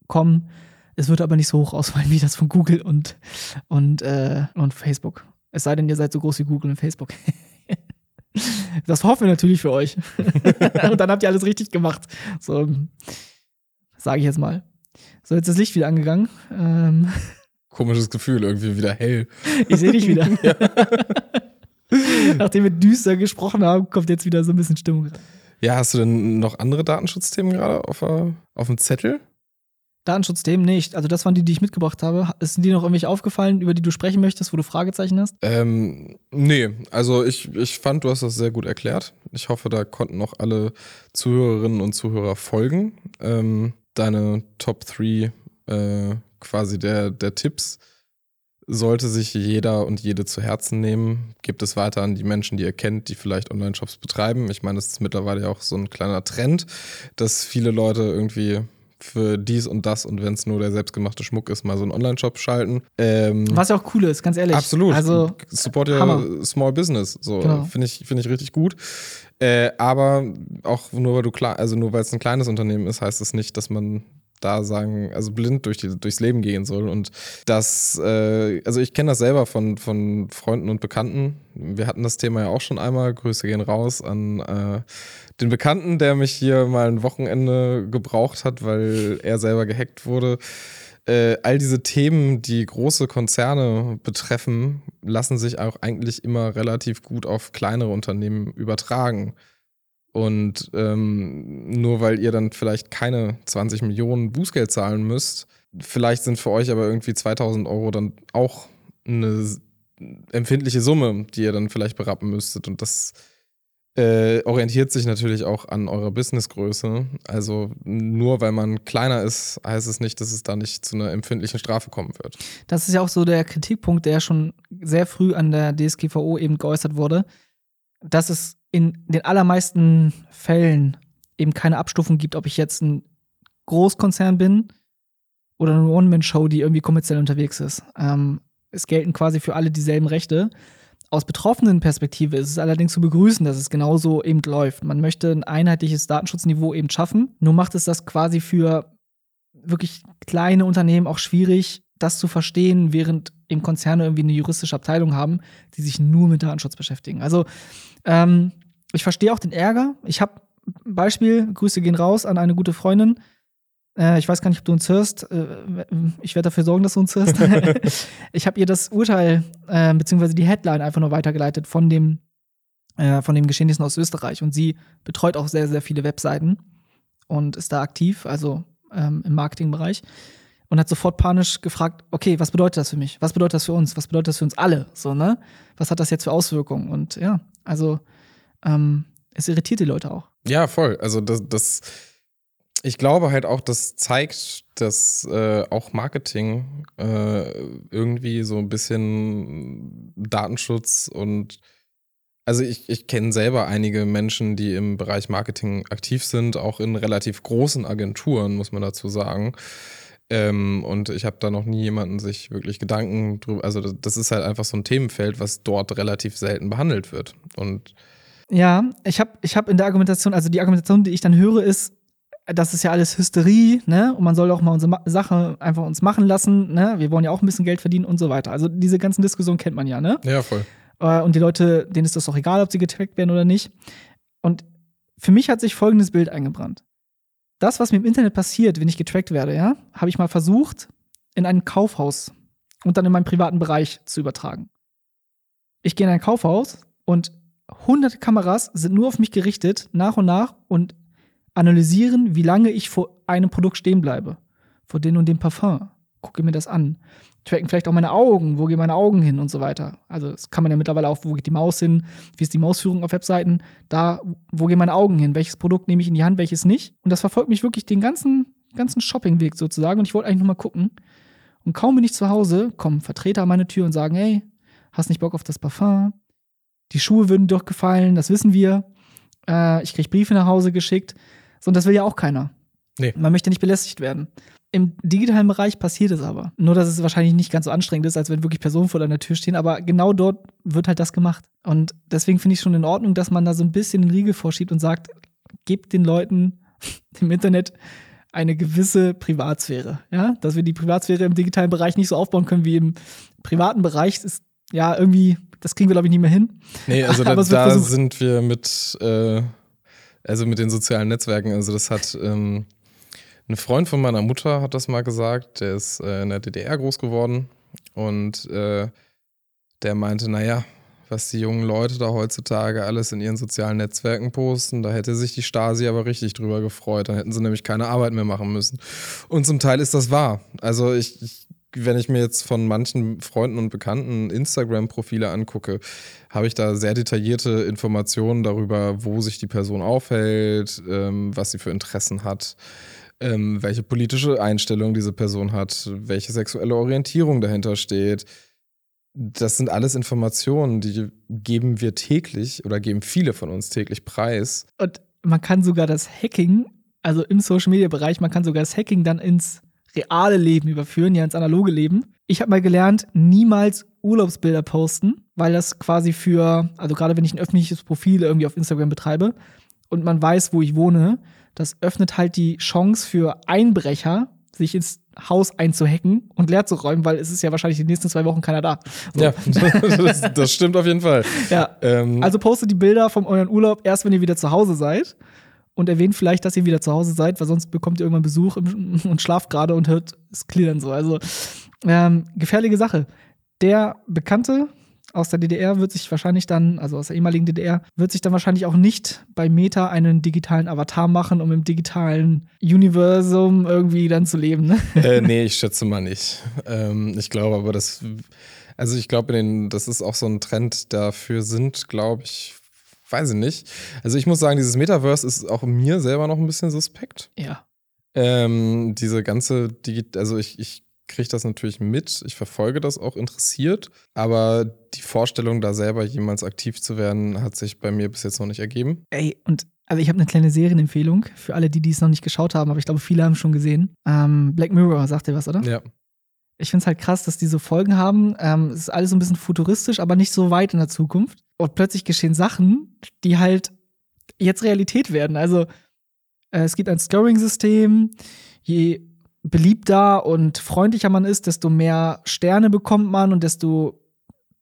kommen. Es wird aber nicht so hoch ausfallen wie das von Google und, und, äh, und Facebook. Es sei denn, ihr seid so groß wie Google und Facebook. das hoffen wir natürlich für euch. und dann habt ihr alles richtig gemacht. So, sage ich jetzt mal. So, jetzt ist das Licht wieder angegangen. Ähm. Komisches Gefühl, irgendwie wieder hell. Ich sehe dich wieder. ja. Nachdem wir düster gesprochen haben, kommt jetzt wieder so ein bisschen Stimmung rein. Ja, hast du denn noch andere Datenschutzthemen gerade auf, auf dem Zettel? Datenschutzthemen nicht. Also das waren die, die ich mitgebracht habe. Sind dir noch irgendwelche aufgefallen, über die du sprechen möchtest, wo du Fragezeichen hast? Ähm, nee, also ich, ich fand, du hast das sehr gut erklärt. Ich hoffe, da konnten noch alle Zuhörerinnen und Zuhörer folgen. Ähm, deine Top 3 äh, quasi der, der Tipps sollte sich jeder und jede zu Herzen nehmen. Gibt es weiter an die Menschen, die ihr kennt, die vielleicht Online-Shops betreiben. Ich meine, es ist mittlerweile ja auch so ein kleiner Trend, dass viele Leute irgendwie für dies und das und wenn es nur der selbstgemachte Schmuck ist, mal so einen Online-Shop schalten. Ähm, Was ja auch cool ist, ganz ehrlich. Absolut. Also, Support your small business. So genau. finde ich, find ich richtig gut. Äh, aber auch nur weil du klar, also nur weil es ein kleines Unternehmen ist, heißt es nicht, dass man da sagen, also blind durch die, durchs Leben gehen soll. Und das, äh, also ich kenne das selber von, von Freunden und Bekannten. Wir hatten das Thema ja auch schon einmal. Grüße gehen raus an äh, den Bekannten, der mich hier mal ein Wochenende gebraucht hat, weil er selber gehackt wurde. Äh, all diese Themen, die große Konzerne betreffen, lassen sich auch eigentlich immer relativ gut auf kleinere Unternehmen übertragen. Und ähm, nur weil ihr dann vielleicht keine 20 Millionen Bußgeld zahlen müsst, vielleicht sind für euch aber irgendwie 2000 Euro dann auch eine empfindliche Summe, die ihr dann vielleicht berappen müsstet. Und das äh, orientiert sich natürlich auch an eurer Businessgröße. Also nur weil man kleiner ist, heißt es nicht, dass es da nicht zu einer empfindlichen Strafe kommen wird. Das ist ja auch so der Kritikpunkt, der schon sehr früh an der DSGVO eben geäußert wurde, dass es in den allermeisten Fällen eben keine Abstufung gibt, ob ich jetzt ein Großkonzern bin oder eine One-Man-Show, die irgendwie kommerziell unterwegs ist. Ähm, es gelten quasi für alle dieselben Rechte. Aus betroffenen Perspektive ist es allerdings zu begrüßen, dass es genauso eben läuft. Man möchte ein einheitliches Datenschutzniveau eben schaffen. Nur macht es das quasi für wirklich kleine Unternehmen auch schwierig, das zu verstehen, während im Konzerne irgendwie eine juristische Abteilung haben, die sich nur mit Datenschutz beschäftigen. Also ähm, ich verstehe auch den Ärger. Ich habe Beispiel, Grüße gehen raus an eine gute Freundin. Äh, ich weiß gar nicht, ob du uns hörst. Äh, ich werde dafür sorgen, dass du uns hörst. ich habe ihr das Urteil äh, beziehungsweise die Headline einfach nur weitergeleitet von dem äh, von den Geschehnissen aus Österreich und sie betreut auch sehr sehr viele Webseiten und ist da aktiv, also ähm, im Marketingbereich und hat sofort panisch gefragt, okay, was bedeutet das für mich? Was bedeutet das für uns? Was bedeutet das für uns alle? So, ne? Was hat das jetzt für Auswirkungen? Und ja, also ähm, es irritiert die Leute auch. Ja, voll. Also das, das ich glaube halt auch, das zeigt, dass äh, auch Marketing äh, irgendwie so ein bisschen Datenschutz und also ich, ich kenne selber einige Menschen, die im Bereich Marketing aktiv sind, auch in relativ großen Agenturen, muss man dazu sagen. Ähm, und ich habe da noch nie jemanden sich wirklich Gedanken drüber. Also, das, ist halt einfach so ein Themenfeld, was dort relativ selten behandelt wird. Und ja, ich habe ich hab in der Argumentation, also die Argumentation, die ich dann höre, ist, das ist ja alles Hysterie, ne? Und man soll auch mal unsere Ma Sache einfach uns machen lassen, ne? Wir wollen ja auch ein bisschen Geld verdienen und so weiter. Also diese ganzen Diskussionen kennt man ja, ne? Ja, voll. Äh, und die Leute, denen ist das doch egal, ob sie getrackt werden oder nicht. Und für mich hat sich folgendes Bild eingebrannt das, was mir im Internet passiert, wenn ich getrackt werde, ja, habe ich mal versucht, in ein Kaufhaus und dann in meinen privaten Bereich zu übertragen. Ich gehe in ein Kaufhaus und hunderte Kameras sind nur auf mich gerichtet, nach und nach, und analysieren, wie lange ich vor einem Produkt stehen bleibe. Vor dem und dem Parfum. Gucke mir das an tracken vielleicht auch meine Augen, wo gehen meine Augen hin und so weiter. Also das kann man ja mittlerweile auch, wo geht die Maus hin, wie ist die Mausführung auf Webseiten, da, wo gehen meine Augen hin, welches Produkt nehme ich in die Hand, welches nicht. Und das verfolgt mich wirklich den ganzen, ganzen Shoppingweg sozusagen. Und ich wollte eigentlich nur mal gucken. Und kaum bin ich zu Hause, kommen Vertreter an meine Tür und sagen, hey, hast nicht Bock auf das Parfum? Die Schuhe würden durchgefallen, das wissen wir. Äh, ich kriege Briefe nach Hause geschickt. So, und das will ja auch keiner. Nee. Man möchte nicht belästigt werden. Im digitalen Bereich passiert es aber. Nur, dass es wahrscheinlich nicht ganz so anstrengend ist, als wenn wirklich Personen vor deiner Tür stehen. Aber genau dort wird halt das gemacht. Und deswegen finde ich schon in Ordnung, dass man da so ein bisschen den Riegel vorschiebt und sagt, gebt den Leuten im Internet eine gewisse Privatsphäre. Ja, dass wir die Privatsphäre im digitalen Bereich nicht so aufbauen können wie im privaten Bereich, ist ja irgendwie, das kriegen wir glaube ich nicht mehr hin. Nee, also da, da sind wir mit, äh, also mit den sozialen Netzwerken, also das hat, ähm, ein Freund von meiner Mutter hat das mal gesagt, der ist äh, in der DDR groß geworden und äh, der meinte, naja, was die jungen Leute da heutzutage alles in ihren sozialen Netzwerken posten, da hätte sich die Stasi aber richtig drüber gefreut. Dann hätten sie nämlich keine Arbeit mehr machen müssen. Und zum Teil ist das wahr. Also ich, ich wenn ich mir jetzt von manchen Freunden und Bekannten Instagram-Profile angucke, habe ich da sehr detaillierte Informationen darüber, wo sich die Person aufhält, ähm, was sie für Interessen hat ähm, welche politische Einstellung diese Person hat, welche sexuelle Orientierung dahinter steht. Das sind alles Informationen, die geben wir täglich oder geben viele von uns täglich preis. Und man kann sogar das Hacking, also im Social Media Bereich, man kann sogar das Hacking dann ins reale Leben überführen, ja ins analoge Leben. Ich habe mal gelernt, niemals Urlaubsbilder posten, weil das quasi für, also gerade wenn ich ein öffentliches Profil irgendwie auf Instagram betreibe und man weiß, wo ich wohne, das öffnet halt die Chance für Einbrecher, sich ins Haus einzuhacken und leer zu räumen, weil es ist ja wahrscheinlich die nächsten zwei Wochen keiner da. So. Ja, das, das, stimmt auf jeden Fall. Ja. Ähm. Also postet die Bilder von euren Urlaub erst, wenn ihr wieder zu Hause seid und erwähnt vielleicht, dass ihr wieder zu Hause seid, weil sonst bekommt ihr irgendwann Besuch und schlaft gerade und hört es klirren so. Also ähm, gefährliche Sache. Der Bekannte aus der DDR wird sich wahrscheinlich dann, also aus der ehemaligen DDR, wird sich dann wahrscheinlich auch nicht bei Meta einen digitalen Avatar machen, um im digitalen Universum irgendwie dann zu leben. Ne? Äh, nee, ich schätze mal nicht. Ähm, ich glaube aber, dass, also ich glaube, das ist auch so ein Trend, dafür sind, glaube ich, weiß ich nicht. Also ich muss sagen, dieses Metaverse ist auch mir selber noch ein bisschen suspekt. Ja. Ähm, diese ganze, Digi also ich, ich kriege das natürlich mit, ich verfolge das auch interessiert, aber die Vorstellung, da selber jemals aktiv zu werden, hat sich bei mir bis jetzt noch nicht ergeben. Ey, und also ich habe eine kleine Serienempfehlung für alle, die dies noch nicht geschaut haben, aber ich glaube, viele haben es schon gesehen. Ähm, Black Mirror, sagt ihr was, oder? Ja. Ich finde es halt krass, dass die so Folgen haben. Ähm, es ist alles so ein bisschen futuristisch, aber nicht so weit in der Zukunft. Und plötzlich geschehen Sachen, die halt jetzt Realität werden. Also äh, es gibt ein Scoring-System. Je beliebter und freundlicher man ist, desto mehr Sterne bekommt man und desto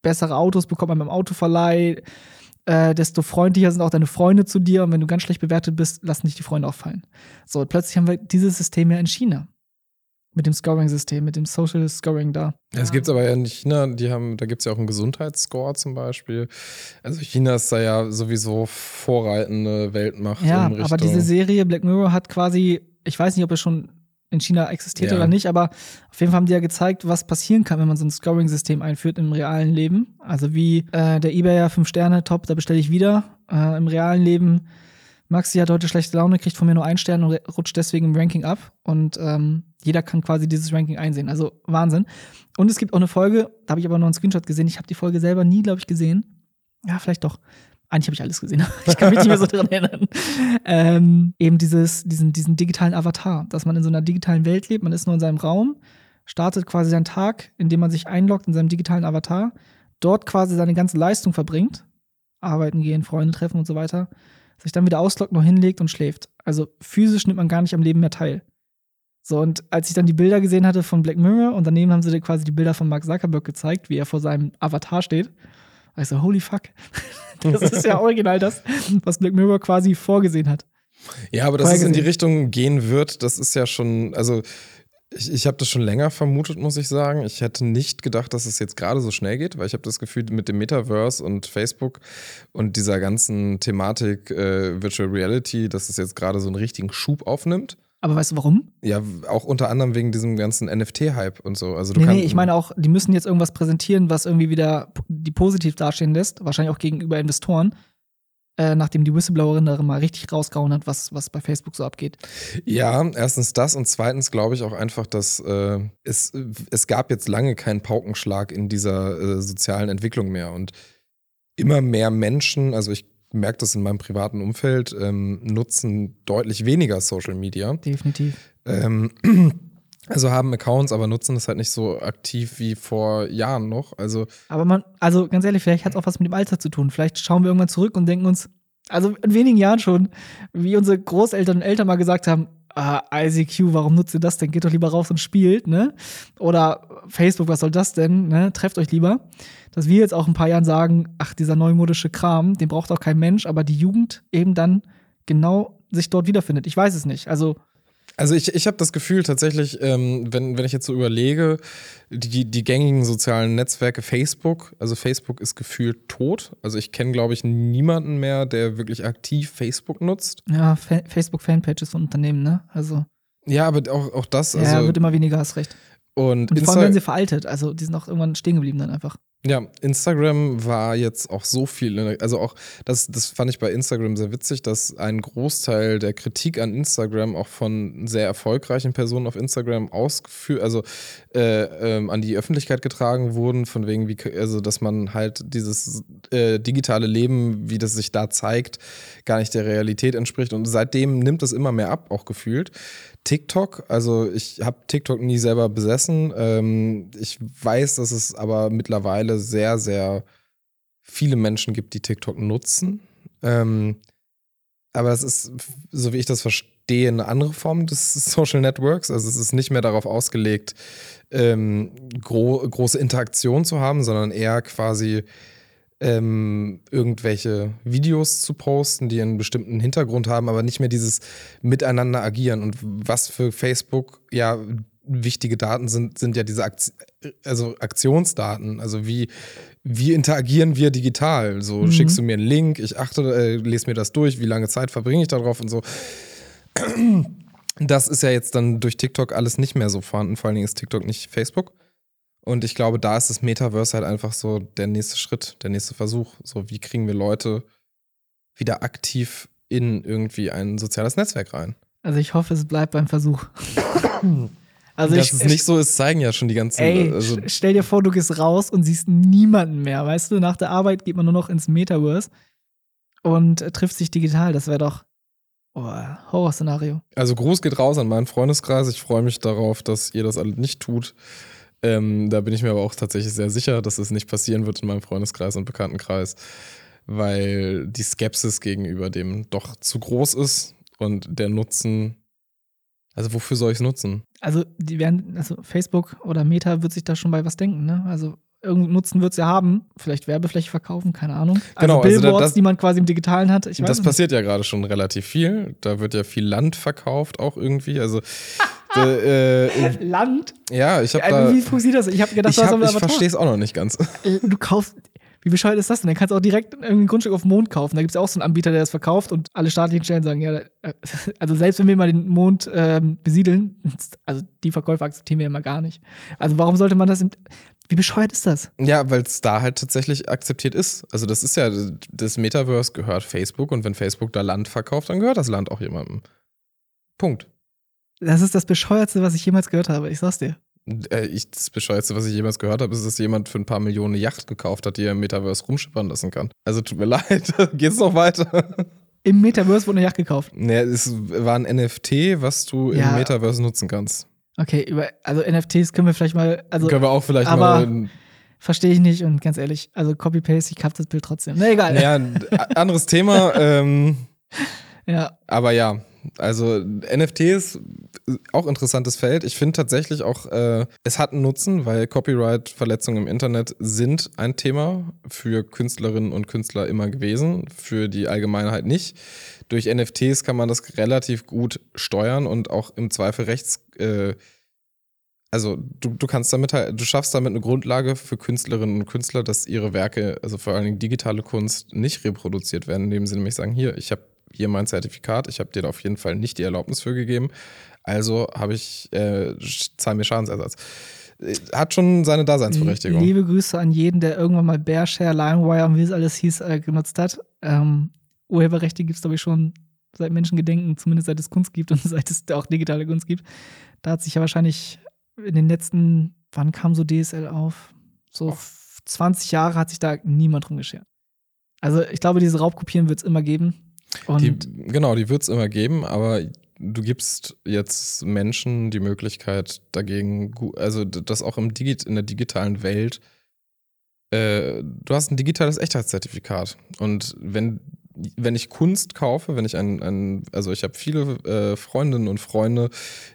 bessere Autos bekommt man beim Autoverleih, äh, desto freundlicher sind auch deine Freunde zu dir. Und wenn du ganz schlecht bewertet bist, lassen dich die Freunde auffallen. So, plötzlich haben wir dieses System ja in China. Mit dem Scoring-System, mit dem Social Scoring da. Ja, es gibt es aber ja in China, die haben, da gibt es ja auch einen Gesundheitsscore zum Beispiel. Also China ist da ja sowieso vorreitende Weltmacht. Ja, aber diese Serie Black Mirror hat quasi, ich weiß nicht, ob es schon in China existiert ja. oder nicht, aber auf jeden Fall haben die ja gezeigt, was passieren kann, wenn man so ein Scoring-System einführt im realen Leben. Also wie äh, der eBayer 5 Sterne, top, da bestelle ich wieder. Äh, Im realen Leben, Maxi hat heute schlechte Laune, kriegt von mir nur einen Stern und rutscht deswegen im Ranking ab. Und ähm, jeder kann quasi dieses Ranking einsehen. Also Wahnsinn. Und es gibt auch eine Folge, da habe ich aber noch einen Screenshot gesehen. Ich habe die Folge selber nie, glaube ich, gesehen. Ja, vielleicht doch. Eigentlich habe ich alles gesehen. ich kann mich nicht mehr so dran erinnern. Ähm, eben dieses, diesen, diesen digitalen Avatar, dass man in so einer digitalen Welt lebt. Man ist nur in seinem Raum, startet quasi seinen Tag, indem man sich einloggt in seinem digitalen Avatar, dort quasi seine ganze Leistung verbringt, arbeiten gehen, Freunde treffen und so weiter, sich dann wieder ausloggt, noch hinlegt und schläft. Also physisch nimmt man gar nicht am Leben mehr teil. So, und als ich dann die Bilder gesehen hatte von Black Mirror und daneben haben sie quasi die Bilder von Mark Zuckerberg gezeigt, wie er vor seinem Avatar steht, ich so, holy fuck. Das ist ja original das, was Black Mirror quasi vorgesehen hat. Ja, aber dass es in die Richtung gehen wird, das ist ja schon, also ich, ich habe das schon länger vermutet, muss ich sagen. Ich hätte nicht gedacht, dass es jetzt gerade so schnell geht, weil ich habe das Gefühl, mit dem Metaverse und Facebook und dieser ganzen Thematik äh, Virtual Reality, dass es jetzt gerade so einen richtigen Schub aufnimmt. Aber weißt du warum? Ja, auch unter anderem wegen diesem ganzen NFT-Hype und so. Also du nee, nee, ich meine auch, die müssen jetzt irgendwas präsentieren, was irgendwie wieder die positiv dastehen lässt, wahrscheinlich auch gegenüber Investoren. Äh, nachdem die Whistleblowerin da mal richtig rausgehauen hat, was, was bei Facebook so abgeht. Ja, erstens das und zweitens glaube ich auch einfach, dass äh, es, es gab jetzt lange keinen Paukenschlag in dieser äh, sozialen Entwicklung mehr und immer mehr Menschen, also ich merke das in meinem privaten Umfeld, ähm, nutzen deutlich weniger Social Media. Definitiv. Ähm, also haben Accounts, aber nutzen das halt nicht so aktiv wie vor Jahren noch. Also aber man, also ganz ehrlich, vielleicht hat es auch was mit dem Alter zu tun. Vielleicht schauen wir irgendwann zurück und denken uns, also in wenigen Jahren schon, wie unsere Großeltern und Eltern mal gesagt haben, ah, ICQ, warum nutzt ihr das denn? Geht doch lieber raus und spielt, ne? Oder Facebook, was soll das denn? Ne? Trefft euch lieber. Dass wir jetzt auch ein paar Jahren sagen, ach, dieser neumodische Kram, den braucht auch kein Mensch, aber die Jugend eben dann genau sich dort wiederfindet. Ich weiß es nicht. Also also ich, ich habe das Gefühl tatsächlich, ähm, wenn, wenn ich jetzt so überlege, die, die gängigen sozialen Netzwerke Facebook, also Facebook ist gefühlt tot. Also ich kenne, glaube ich, niemanden mehr, der wirklich aktiv Facebook nutzt. Ja, Fa Facebook-Fanpages von Unternehmen, ne? Also. Ja, aber auch, auch das. Also, ja, wird immer weniger, hast recht. Und, und vor allem werden sie veraltet. Also die sind auch irgendwann stehen geblieben dann einfach. Ja, Instagram war jetzt auch so viel, also auch, das, das fand ich bei Instagram sehr witzig, dass ein Großteil der Kritik an Instagram auch von sehr erfolgreichen Personen auf Instagram ausgeführt, also äh, ähm, an die Öffentlichkeit getragen wurden, von wegen, wie, also dass man halt dieses äh, digitale Leben, wie das sich da zeigt, gar nicht der Realität entspricht. Und seitdem nimmt es immer mehr ab, auch gefühlt. TikTok, also ich habe TikTok nie selber besessen. Ähm, ich weiß, dass es aber mittlerweile sehr, sehr viele Menschen gibt, die TikTok nutzen. Ähm, aber es ist, so wie ich das verstehe, eine andere Form des Social Networks. Also es ist nicht mehr darauf ausgelegt, ähm, gro große Interaktion zu haben, sondern eher quasi ähm, irgendwelche Videos zu posten, die einen bestimmten Hintergrund haben, aber nicht mehr dieses Miteinander agieren. Und was für Facebook ja wichtige Daten sind, sind ja diese Aktion, also Aktionsdaten. Also wie, wie interagieren wir digital? So mhm. schickst du mir einen Link, ich achte, äh, lese mir das durch, wie lange Zeit verbringe ich darauf und so. Das ist ja jetzt dann durch TikTok alles nicht mehr so vorhanden. Vor allen Dingen ist TikTok nicht Facebook. Und ich glaube, da ist das Metaverse halt einfach so der nächste Schritt, der nächste Versuch. So, wie kriegen wir Leute wieder aktiv in irgendwie ein soziales Netzwerk rein? Also ich hoffe, es bleibt beim Versuch. also Dass ich, es nicht so ist, zeigen ja schon die ganzen. Ey, also stell dir vor, du gehst raus und siehst niemanden mehr. Weißt du, nach der Arbeit geht man nur noch ins Metaverse und äh, trifft sich digital. Das wäre doch oh, Horrorszenario. Also Gruß geht raus an meinen Freundeskreis. Ich freue mich darauf, dass ihr das alle nicht tut. Ähm, da bin ich mir aber auch tatsächlich sehr sicher, dass es nicht passieren wird in meinem Freundeskreis und Bekanntenkreis, weil die Skepsis gegenüber dem doch zu groß ist und der Nutzen. Also wofür soll ich es nutzen? also die werden, also Facebook oder Meta wird sich da schon bei was denken, ne? Also irgendeinen Nutzen wird es ja haben. Vielleicht Werbefläche verkaufen, keine Ahnung. Also Genau, also Billboards, das- die man quasi im Digitalen hat. Ich weiß das passiert ja gerade schon relativ viel. Da wird ja viel Land verkauft auch irgendwie. Also äh, äh. Land? ja, ich habe Also, da. wie funktioniert das? Ich habe gedacht, Ich, hab, ich verstehe es auch noch nicht ganz. Äh, Du kaufst. Wie bescheuert ist das denn? Dann kannst du auch direkt ein Grundstück auf dem Mond kaufen. Da gibt es ja auch so einen Anbieter, der das verkauft und alle staatlichen Stellen sagen, ja, äh, also selbst wenn wir mal den Mond ähm, besiedeln, also die Verkäufer akzeptieren wir ja mal gar nicht. Also warum sollte man das im, Wie bescheuert ist das? Ja, weil es da halt tatsächlich akzeptiert ist. Also das ist ja, das Metaverse gehört Facebook und wenn Facebook da Land verkauft, dann gehört das Land auch jemandem. Punkt. Das ist das Bescheuertste, was ich jemals gehört habe. Ich sag's dir. Äh, ich, das Bescheuerste, was ich jemals gehört habe, ist, dass jemand für ein paar Millionen eine Yacht gekauft hat, die er im Metaverse rumschippern lassen kann. Also tut mir leid, geht's noch weiter? Im Metaverse wurde eine Yacht gekauft. Nee, es war ein NFT, was du Ja. im Metaverse nutzen kannst. Okay, über, also NFTs können wir vielleicht mal, also Können wir auch vielleicht aber- mal. verstehe ich nicht und ganz ehrlich, also Copy-Paste, ich hab das Bild trotzdem. Na egal. Ein anderes Thema. Ähm, Ja. Aber ja, also NFTs, auch interessantes Feld. Ich finde tatsächlich auch, äh, es hat einen Nutzen, weil Copyright-Verletzungen im Internet sind ein Thema für Künstlerinnen und Künstler immer gewesen, für die Allgemeinheit nicht. Durch NFTs kann man das relativ gut steuern und auch im Zweifel rechts. Äh, also du, du kannst damit halt, du schaffst damit eine Grundlage für Künstlerinnen und Künstler, dass ihre Werke, also vor allen Dingen digitale Kunst, nicht reproduziert werden, indem sie nämlich sagen, hier, ich habe hier mein Zertifikat, ich habe dir da auf jeden Fall nicht die Erlaubnis für gegeben, also habe ich, äh, zahl mir Schadensersatz. Äh, Hat schon seine Daseinsberechtigung. Liebe Grüße an jeden, der irgendwann mal Bearshare, LimeWire und wie es alles hieß, äh, genutzt hat. Ähm, Urheberrechte gibt es, glaube ich, schon seit Menschengedenken, zumindest seit es Kunst gibt und seit es auch digitale Kunst gibt. Da hat sich ja wahrscheinlich in den letzten, wann kam so DSL auf? So Och. 20 Jahre hat sich da niemand drum geschert. Also ich glaube, diese Raubkopieren wird es immer geben. Die, genau, die wird es immer geben, aber du gibst jetzt Menschen die Möglichkeit dagegen, also das auch im Digi in der digitalen Welt, äh, du hast ein digitales Echtheitszertifikat. Und wenn, wenn ich Kunst kaufe, wenn ich ein, ein also ich habe viele äh, Freundinnen und Freunde,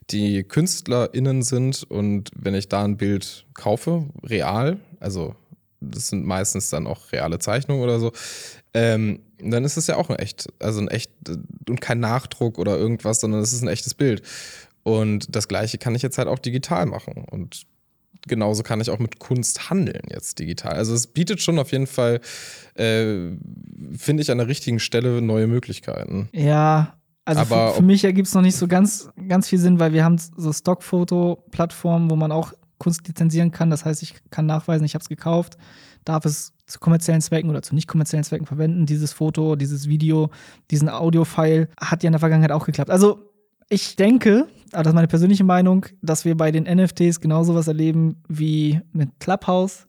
die KünstlerInnen sind und wenn ich da ein Bild kaufe, real, also das sind meistens dann auch reale Zeichnungen oder so, ähm, dann ist es ja auch ein echt, also ein echt und kein Nachdruck oder irgendwas, sondern es ist ein echtes Bild. Und das gleiche kann ich jetzt halt auch digital machen. Und genauso kann ich auch mit Kunst handeln jetzt digital. Also es bietet schon auf jeden Fall, äh, finde ich, an der richtigen Stelle neue Möglichkeiten. Ja, also Aber für, für mich ergibt es noch nicht so ganz, ganz viel Sinn, weil wir haben so Stockfoto-Plattformen, wo man auch Kunst lizenzieren kann. Das heißt, ich kann nachweisen, ich habe es gekauft, darf es zu kommerziellen Zwecken oder zu nicht kommerziellen Zwecken verwenden. Dieses Foto, dieses Video, diesen Audio-File hat ja in der Vergangenheit auch geklappt. Also ich denke, aber das ist meine persönliche Meinung, dass wir bei den NFTs genauso was erleben wie mit Clubhouse.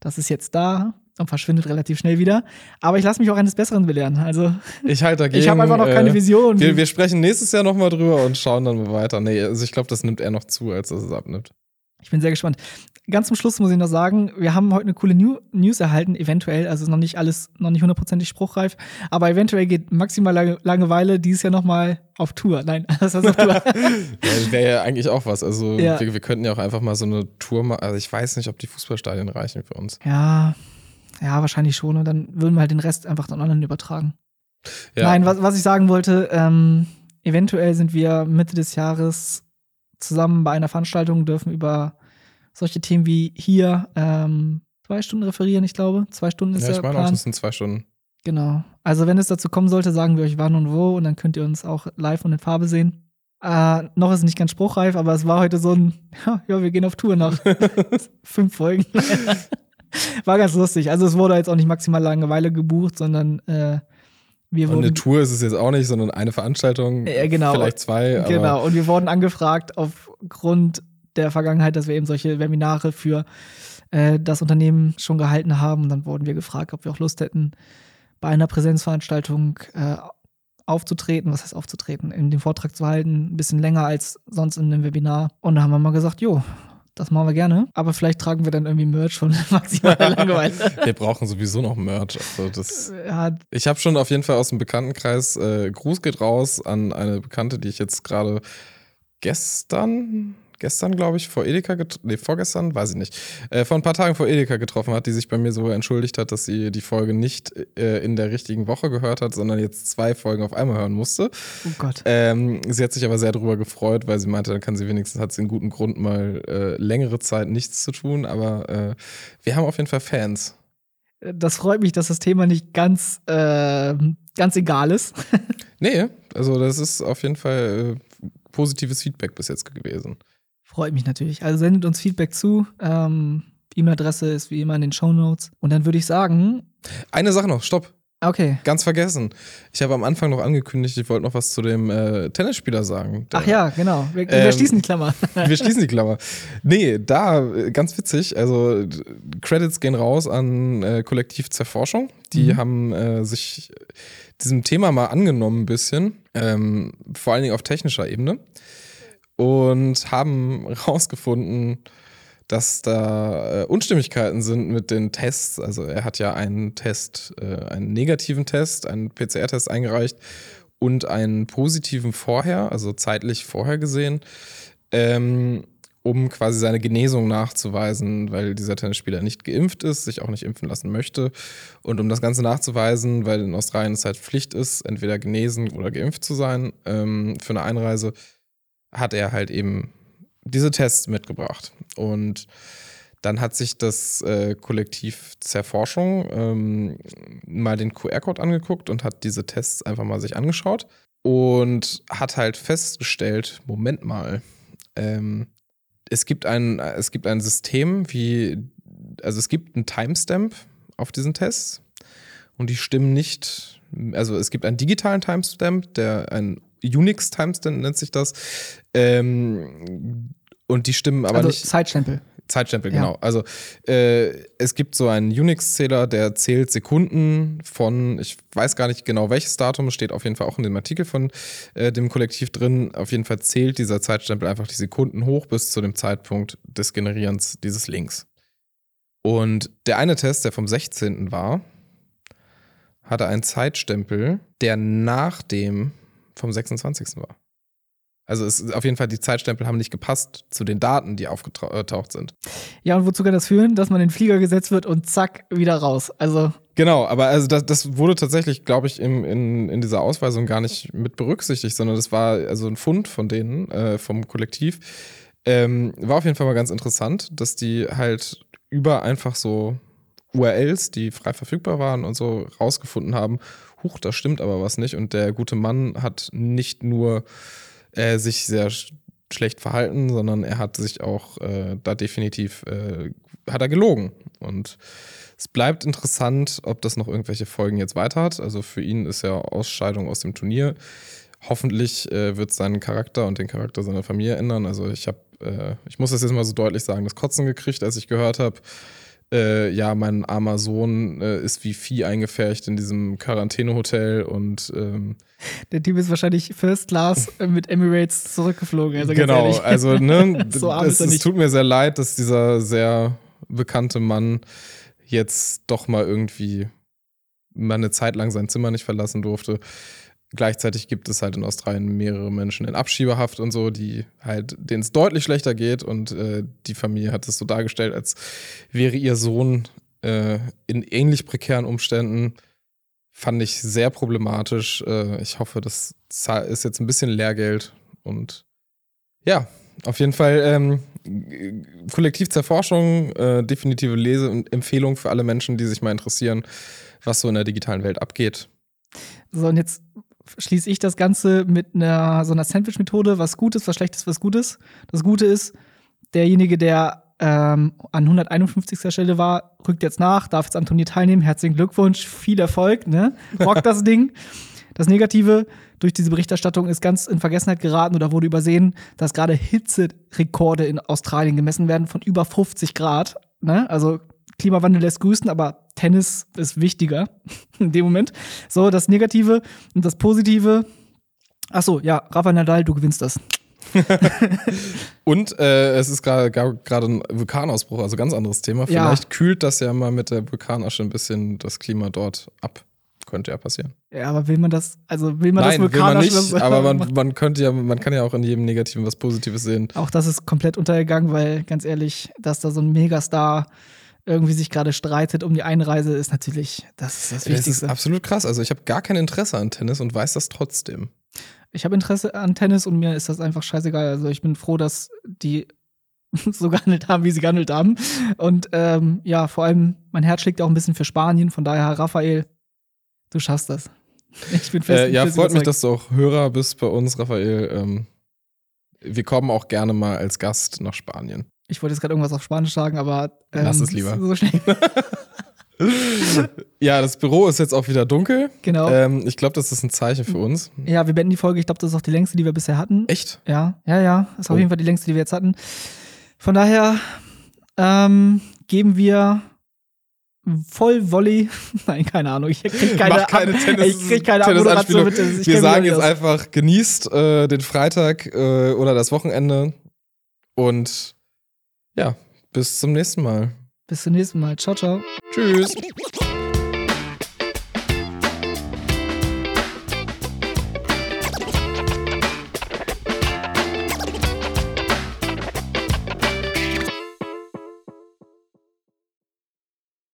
Das ist jetzt da und verschwindet relativ schnell wieder. Aber ich lasse mich auch eines Besseren belehren. Also Ich halte dagegen. ich habe einfach noch keine äh, Vision. Wir, wir sprechen nächstes Jahr nochmal drüber und schauen dann mal weiter. Nee, also ich glaube, das nimmt eher noch zu, als dass es abnimmt. Ich bin sehr gespannt. Ganz zum Schluss muss ich noch sagen, wir haben heute eine coole New News erhalten, eventuell, also ist noch nicht alles, noch nicht hundertprozentig spruchreif, aber eventuell geht maximal Lange Langeweile dieses Jahr nochmal auf Tour. Nein, das heißt auf Tour. Ja, Wäre ja eigentlich auch was. Also Ja. wir, wir könnten ja auch einfach mal so eine Tour machen. Also ich weiß nicht, ob die Fußballstadien reichen für uns. ja, ja, wahrscheinlich schon. Und dann würden wir halt den Rest einfach dann online übertragen. Ja. Nein, was, was ich sagen wollte, ähm, eventuell sind wir Mitte des Jahres zusammen bei einer Veranstaltung, dürfen über solche Themen wie hier ähm, zwei Stunden referieren, ich glaube. Zwei Stunden ist ja, der ich meine auch, das sind zwei Stunden. Genau. Also wenn es dazu kommen sollte, sagen wir euch wann und wo und dann könnt ihr uns auch live und in Farbe sehen. Äh, noch ist es nicht ganz spruchreif, aber es war heute so ein, ja, ja wir gehen auf Tour nach fünf Folgen. war ganz lustig. Also es wurde jetzt auch nicht maximal Langeweile gebucht, sondern äh, wir Und wurden eine Tour ist es jetzt auch nicht, sondern eine Veranstaltung. Ja, genau. Vielleicht zwei. Genau, und wir wurden angefragt aufgrund der Vergangenheit, dass wir eben solche Webinare für äh, das Unternehmen schon gehalten haben. Und dann wurden wir gefragt, ob wir auch Lust hätten, bei einer Präsenzveranstaltung äh, aufzutreten. Was heißt aufzutreten? In dem Vortrag zu halten, ein bisschen länger als sonst in einem Webinar. Und da haben wir mal gesagt, jo, das machen wir gerne. Aber vielleicht tragen wir dann irgendwie Merch von maximal Langeweile. wir brauchen sowieso noch Merch. Also das, ja, ich habe schon auf jeden Fall aus dem Bekanntenkreis, äh, Gruß geht raus an eine Bekannte, die ich jetzt gerade gestern, gestern, glaube ich, vor Edeka getroffen, nee, vorgestern, weiß ich nicht, äh, vor ein paar Tagen vor Edeka getroffen hat, die sich bei mir sogar entschuldigt hat, dass sie die Folge nicht äh, in der richtigen Woche gehört hat, sondern jetzt zwei Folgen auf einmal hören musste. Oh Gott. Ähm, sie hat sich aber sehr darüber gefreut, weil sie meinte, dann kann sie wenigstens, hat sie einen guten Grund, mal äh, längere Zeit nichts zu tun, aber äh, wir haben auf jeden Fall Fans. Das freut mich, dass das Thema nicht ganz, äh, ganz egal ist. nee, also das ist auf jeden Fall äh, positives Feedback bis jetzt gewesen. Freut mich natürlich. Also sendet uns Feedback zu. Ähm, E-Mail-Adresse ist wie immer in den Show Notes. Und dann würde ich sagen. Eine Sache noch, stopp. Okay. Ganz vergessen. Ich habe am Anfang noch angekündigt, ich wollte noch was zu dem äh, Tennisspieler sagen. Ach ja, genau. Wir, wir Ähm, schließen die Klammer. Wir schließen die Klammer. Nee, da, äh, ganz witzig, also Credits gehen raus an äh, Kollektiv Zerforschung. Die Mhm. haben äh, sich diesem Thema mal angenommen ein bisschen, ähm, vor allen Dingen auf technischer Ebene und haben rausgefunden, dass da äh, Unstimmigkeiten sind mit den Tests. Also er hat ja einen Test, äh, einen negativen Test, einen PCR-Test eingereicht und einen positiven vorher, also zeitlich vorher gesehen, ähm, um quasi seine Genesung nachzuweisen, weil dieser Tennisspieler nicht geimpft ist, sich auch nicht impfen lassen möchte. Und um das Ganze nachzuweisen, weil in Australien es halt Pflicht ist, entweder genesen oder geimpft zu sein ähm, für eine Einreise, hat er halt eben diese Tests mitgebracht. Und dann hat sich das äh, Kollektiv Zerforschung ähm, mal den QR-Code angeguckt und hat diese Tests einfach mal sich angeschaut und hat halt festgestellt, Moment mal, ähm, es gibt ein, es gibt ein System, wie, also es gibt einen Timestamp auf diesen Tests und die stimmen nicht, also es gibt einen digitalen Timestamp, der ein Unix-Timestamp nennt sich das, ähm, und die stimmen aber also nicht. Zeitstempel. Zeitstempel, Ja. genau. Also äh, es gibt so einen Unix-Zähler, der zählt Sekunden von, ich weiß gar nicht genau welches Datum, steht auf jeden Fall auch in dem Artikel von äh, dem Kollektiv drin. Auf jeden Fall zählt dieser Zeitstempel einfach die Sekunden hoch bis zu dem Zeitpunkt des Generierens dieses Links. Und der eine Test, der vom 16. war, hatte einen Zeitstempel, der nach dem vom 26. war. Also es ist auf jeden Fall, die Zeitstempel haben nicht gepasst zu den Daten, die aufgetaucht sind. Ja, und wozu kann das führen? Dass man in den Flieger gesetzt wird und zack, wieder raus. Also, Genau, aber also das, das wurde tatsächlich, glaube ich, im, in, in dieser Ausweisung gar nicht mit berücksichtigt, sondern das war also ein Fund von denen, äh, vom Kollektiv. Ähm, war auf jeden Fall mal ganz interessant, dass die halt über einfach so URLs, die frei verfügbar waren und so rausgefunden haben, huch, da stimmt aber was nicht. Und der gute Mann hat nicht nur äh, sich sehr sch schlecht verhalten, sondern er hat sich auch äh, da definitiv, äh, hat er gelogen. Und es bleibt interessant, ob das noch irgendwelche Folgen jetzt weiter hat. Also für ihn ist ja Ausscheidung aus dem Turnier. Hoffentlich äh, wird seinen Charakter und den Charakter seiner Familie ändern. Also ich habe, äh, ich muss das jetzt mal so deutlich sagen, das Kotzen gekriegt, als ich gehört habe, äh, ja, mein armer Sohn äh, ist wie Vieh eingefärcht in diesem Quarantänehotel und ähm, der Typ ist wahrscheinlich First Class äh, mit Emirates zurückgeflogen. Also genau, also ne, So es, ist es tut mir sehr leid, dass dieser sehr bekannte Mann jetzt doch mal irgendwie mal eine Zeit lang sein Zimmer nicht verlassen durfte. Gleichzeitig gibt es halt in Australien mehrere Menschen in Abschiebehaft und so, die halt, denen es deutlich schlechter geht und äh, die Familie hat es so dargestellt, als wäre ihr Sohn äh, in ähnlich prekären Umständen. Fand ich sehr problematisch. Äh, ich hoffe, das ist jetzt ein bisschen Lehrgeld und ja, auf jeden Fall ähm, Kollektiv Zerforschung, äh, definitive Lese- und Empfehlung für alle Menschen, die sich mal interessieren, was so in der digitalen Welt abgeht. So, und jetzt schließe ich das Ganze mit einer so einer Sandwich-Methode, was gut ist, was schlecht ist, was gut ist. Das Gute ist, derjenige, der ähm, an 151. Stelle war, rückt jetzt nach, darf jetzt am Turnier teilnehmen. Herzlichen Glückwunsch, viel Erfolg, ne? Rock das Ding. Das Negative durch diese Berichterstattung ist ganz in Vergessenheit geraten oder wurde übersehen, dass gerade Hitzerekorde in Australien gemessen werden von über 50 Grad. Ne? Also Klimawandel lässt grüßen, aber Tennis ist wichtiger in dem Moment. So, das Negative und das Positive. Ach so, ja, Rafa Nadal, du gewinnst das. Und äh, es ist gerade ein Vulkanausbruch, also ganz anderes Thema. Ja. Vielleicht kühlt das ja mal mit der Vulkanasche ein bisschen das Klima dort ab. könnte ja passieren. Ja, aber will man das, also will man Nein, das will man nicht, aber man, man könnte ja, man kann ja auch in jedem Negativen was Positives sehen. Auch das ist komplett untergegangen, weil ganz ehrlich, dass da so ein Megastar irgendwie sich gerade streitet um die Einreise, ist natürlich das, ist das Das ist Wichtigste. absolut krass. Also ich habe gar kein Interesse an Tennis und weiß das trotzdem. Ich habe Interesse an Tennis und mir ist das einfach scheißegal. Also ich bin froh, dass die so gehandelt haben, wie sie gehandelt haben. Und ähm, ja, vor allem, mein Herz schlägt auch ein bisschen für Spanien. Von daher, Raphael, du schaffst das. Ich bin fest. Äh, ja, fest freut mich, dass du auch Hörer bist bei uns, Raphael. Ähm, wir kommen auch gerne mal als Gast nach Spanien. Ich wollte jetzt gerade irgendwas auf Spanisch sagen, aber ähm, Lass es lieber. So schnell. Ja, das Büro ist jetzt auch wieder dunkel. genau. Ähm, ich glaube, das ist ein Zeichen für uns. ja, wir beenden die Folge. Ich glaube, das ist auch die längste, die wir bisher hatten. Echt? Ja, ja, ja. Das ist auf Oh. jeden Fall die längste, die wir jetzt hatten. Von daher ähm, geben wir voll Volley. Nein, keine Ahnung. Ich krieg keine, Mach keine Tennis- ich krieg keine Tennisanspielung. Abmoderation mit. das- Ich Wir sagen jetzt aus. einfach, genießt äh, den Freitag äh, oder das Wochenende und ja, bis zum nächsten Mal. Bis zum nächsten Mal. Ciao, ciao. Tschüss.